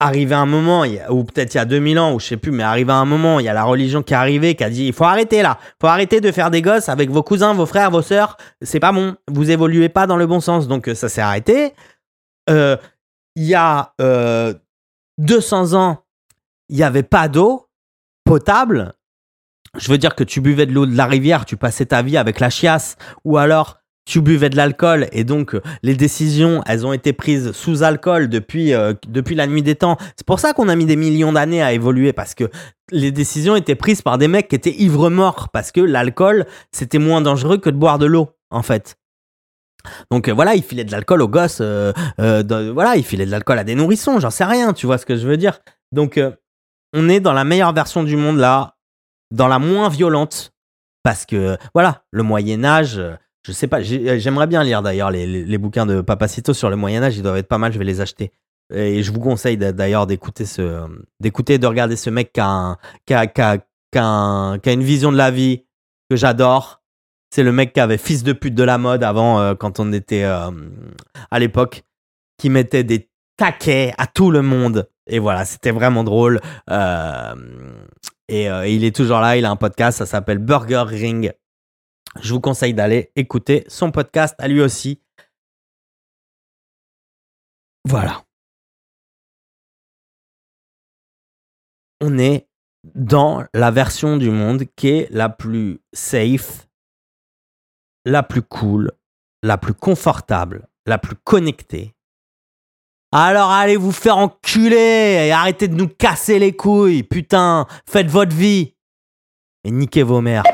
S1: Arrivé un moment, ou peut-être il y a 2000 ans, ou je sais plus, mais arrivé un moment, il y a la religion qui est arrivée, qui a dit il faut arrêter là, faut arrêter de faire des gosses avec vos cousins, vos frères, vos sœurs, c'est pas bon, vous évoluez pas dans le bon sens, donc euh, ça s'est arrêté. Euh, il y a 200 euh, ans, il n'y avait pas d'eau potable, je veux dire que tu buvais de l'eau de la rivière, tu passais ta vie avec la chiasse, ou alors tu buvais de l'alcool et donc euh, les décisions, elles ont été prises sous alcool depuis, euh, depuis la nuit des temps. C'est pour ça qu'on a mis des millions d'années à évoluer parce que les décisions étaient prises par des mecs qui étaient ivres morts parce que l'alcool, c'était moins dangereux que de boire de l'eau, en fait. Donc euh, voilà, il filait de l'alcool aux gosses, voilà, il filait de l'alcool à des nourrissons, j'en sais rien, tu vois ce que je veux dire. Donc on est dans la meilleure version du monde là, dans la moins violente, parce que voilà, le Moyen Âge, je sais pas, j'aimerais bien lire d'ailleurs les, bouquins de Papacito sur le Moyen Âge, ils doivent être pas mal, je vais les acheter. Et je vous conseille d'ailleurs d'écouter ce, d'écouter, de regarder ce mec qui a, qui, a, qui, a, une vision de la vie que j'adore. C'est le mec qui avait fils de pute de la mode avant, euh, quand on était euh, à l'époque, qui mettait des taquets à tout le monde. Et voilà, c'était vraiment drôle. Euh, euh, et, il est toujours là, il a un podcast, ça s'appelle Burger Ring. Je vous conseille d'aller écouter son podcast à lui aussi. Voilà. On est dans la version du monde qui est la plus safe, la plus cool, la plus confortable, la plus connectée, alors allez vous faire enculer et arrêtez de nous casser les couilles, putain, faites votre vie et niquez vos mères.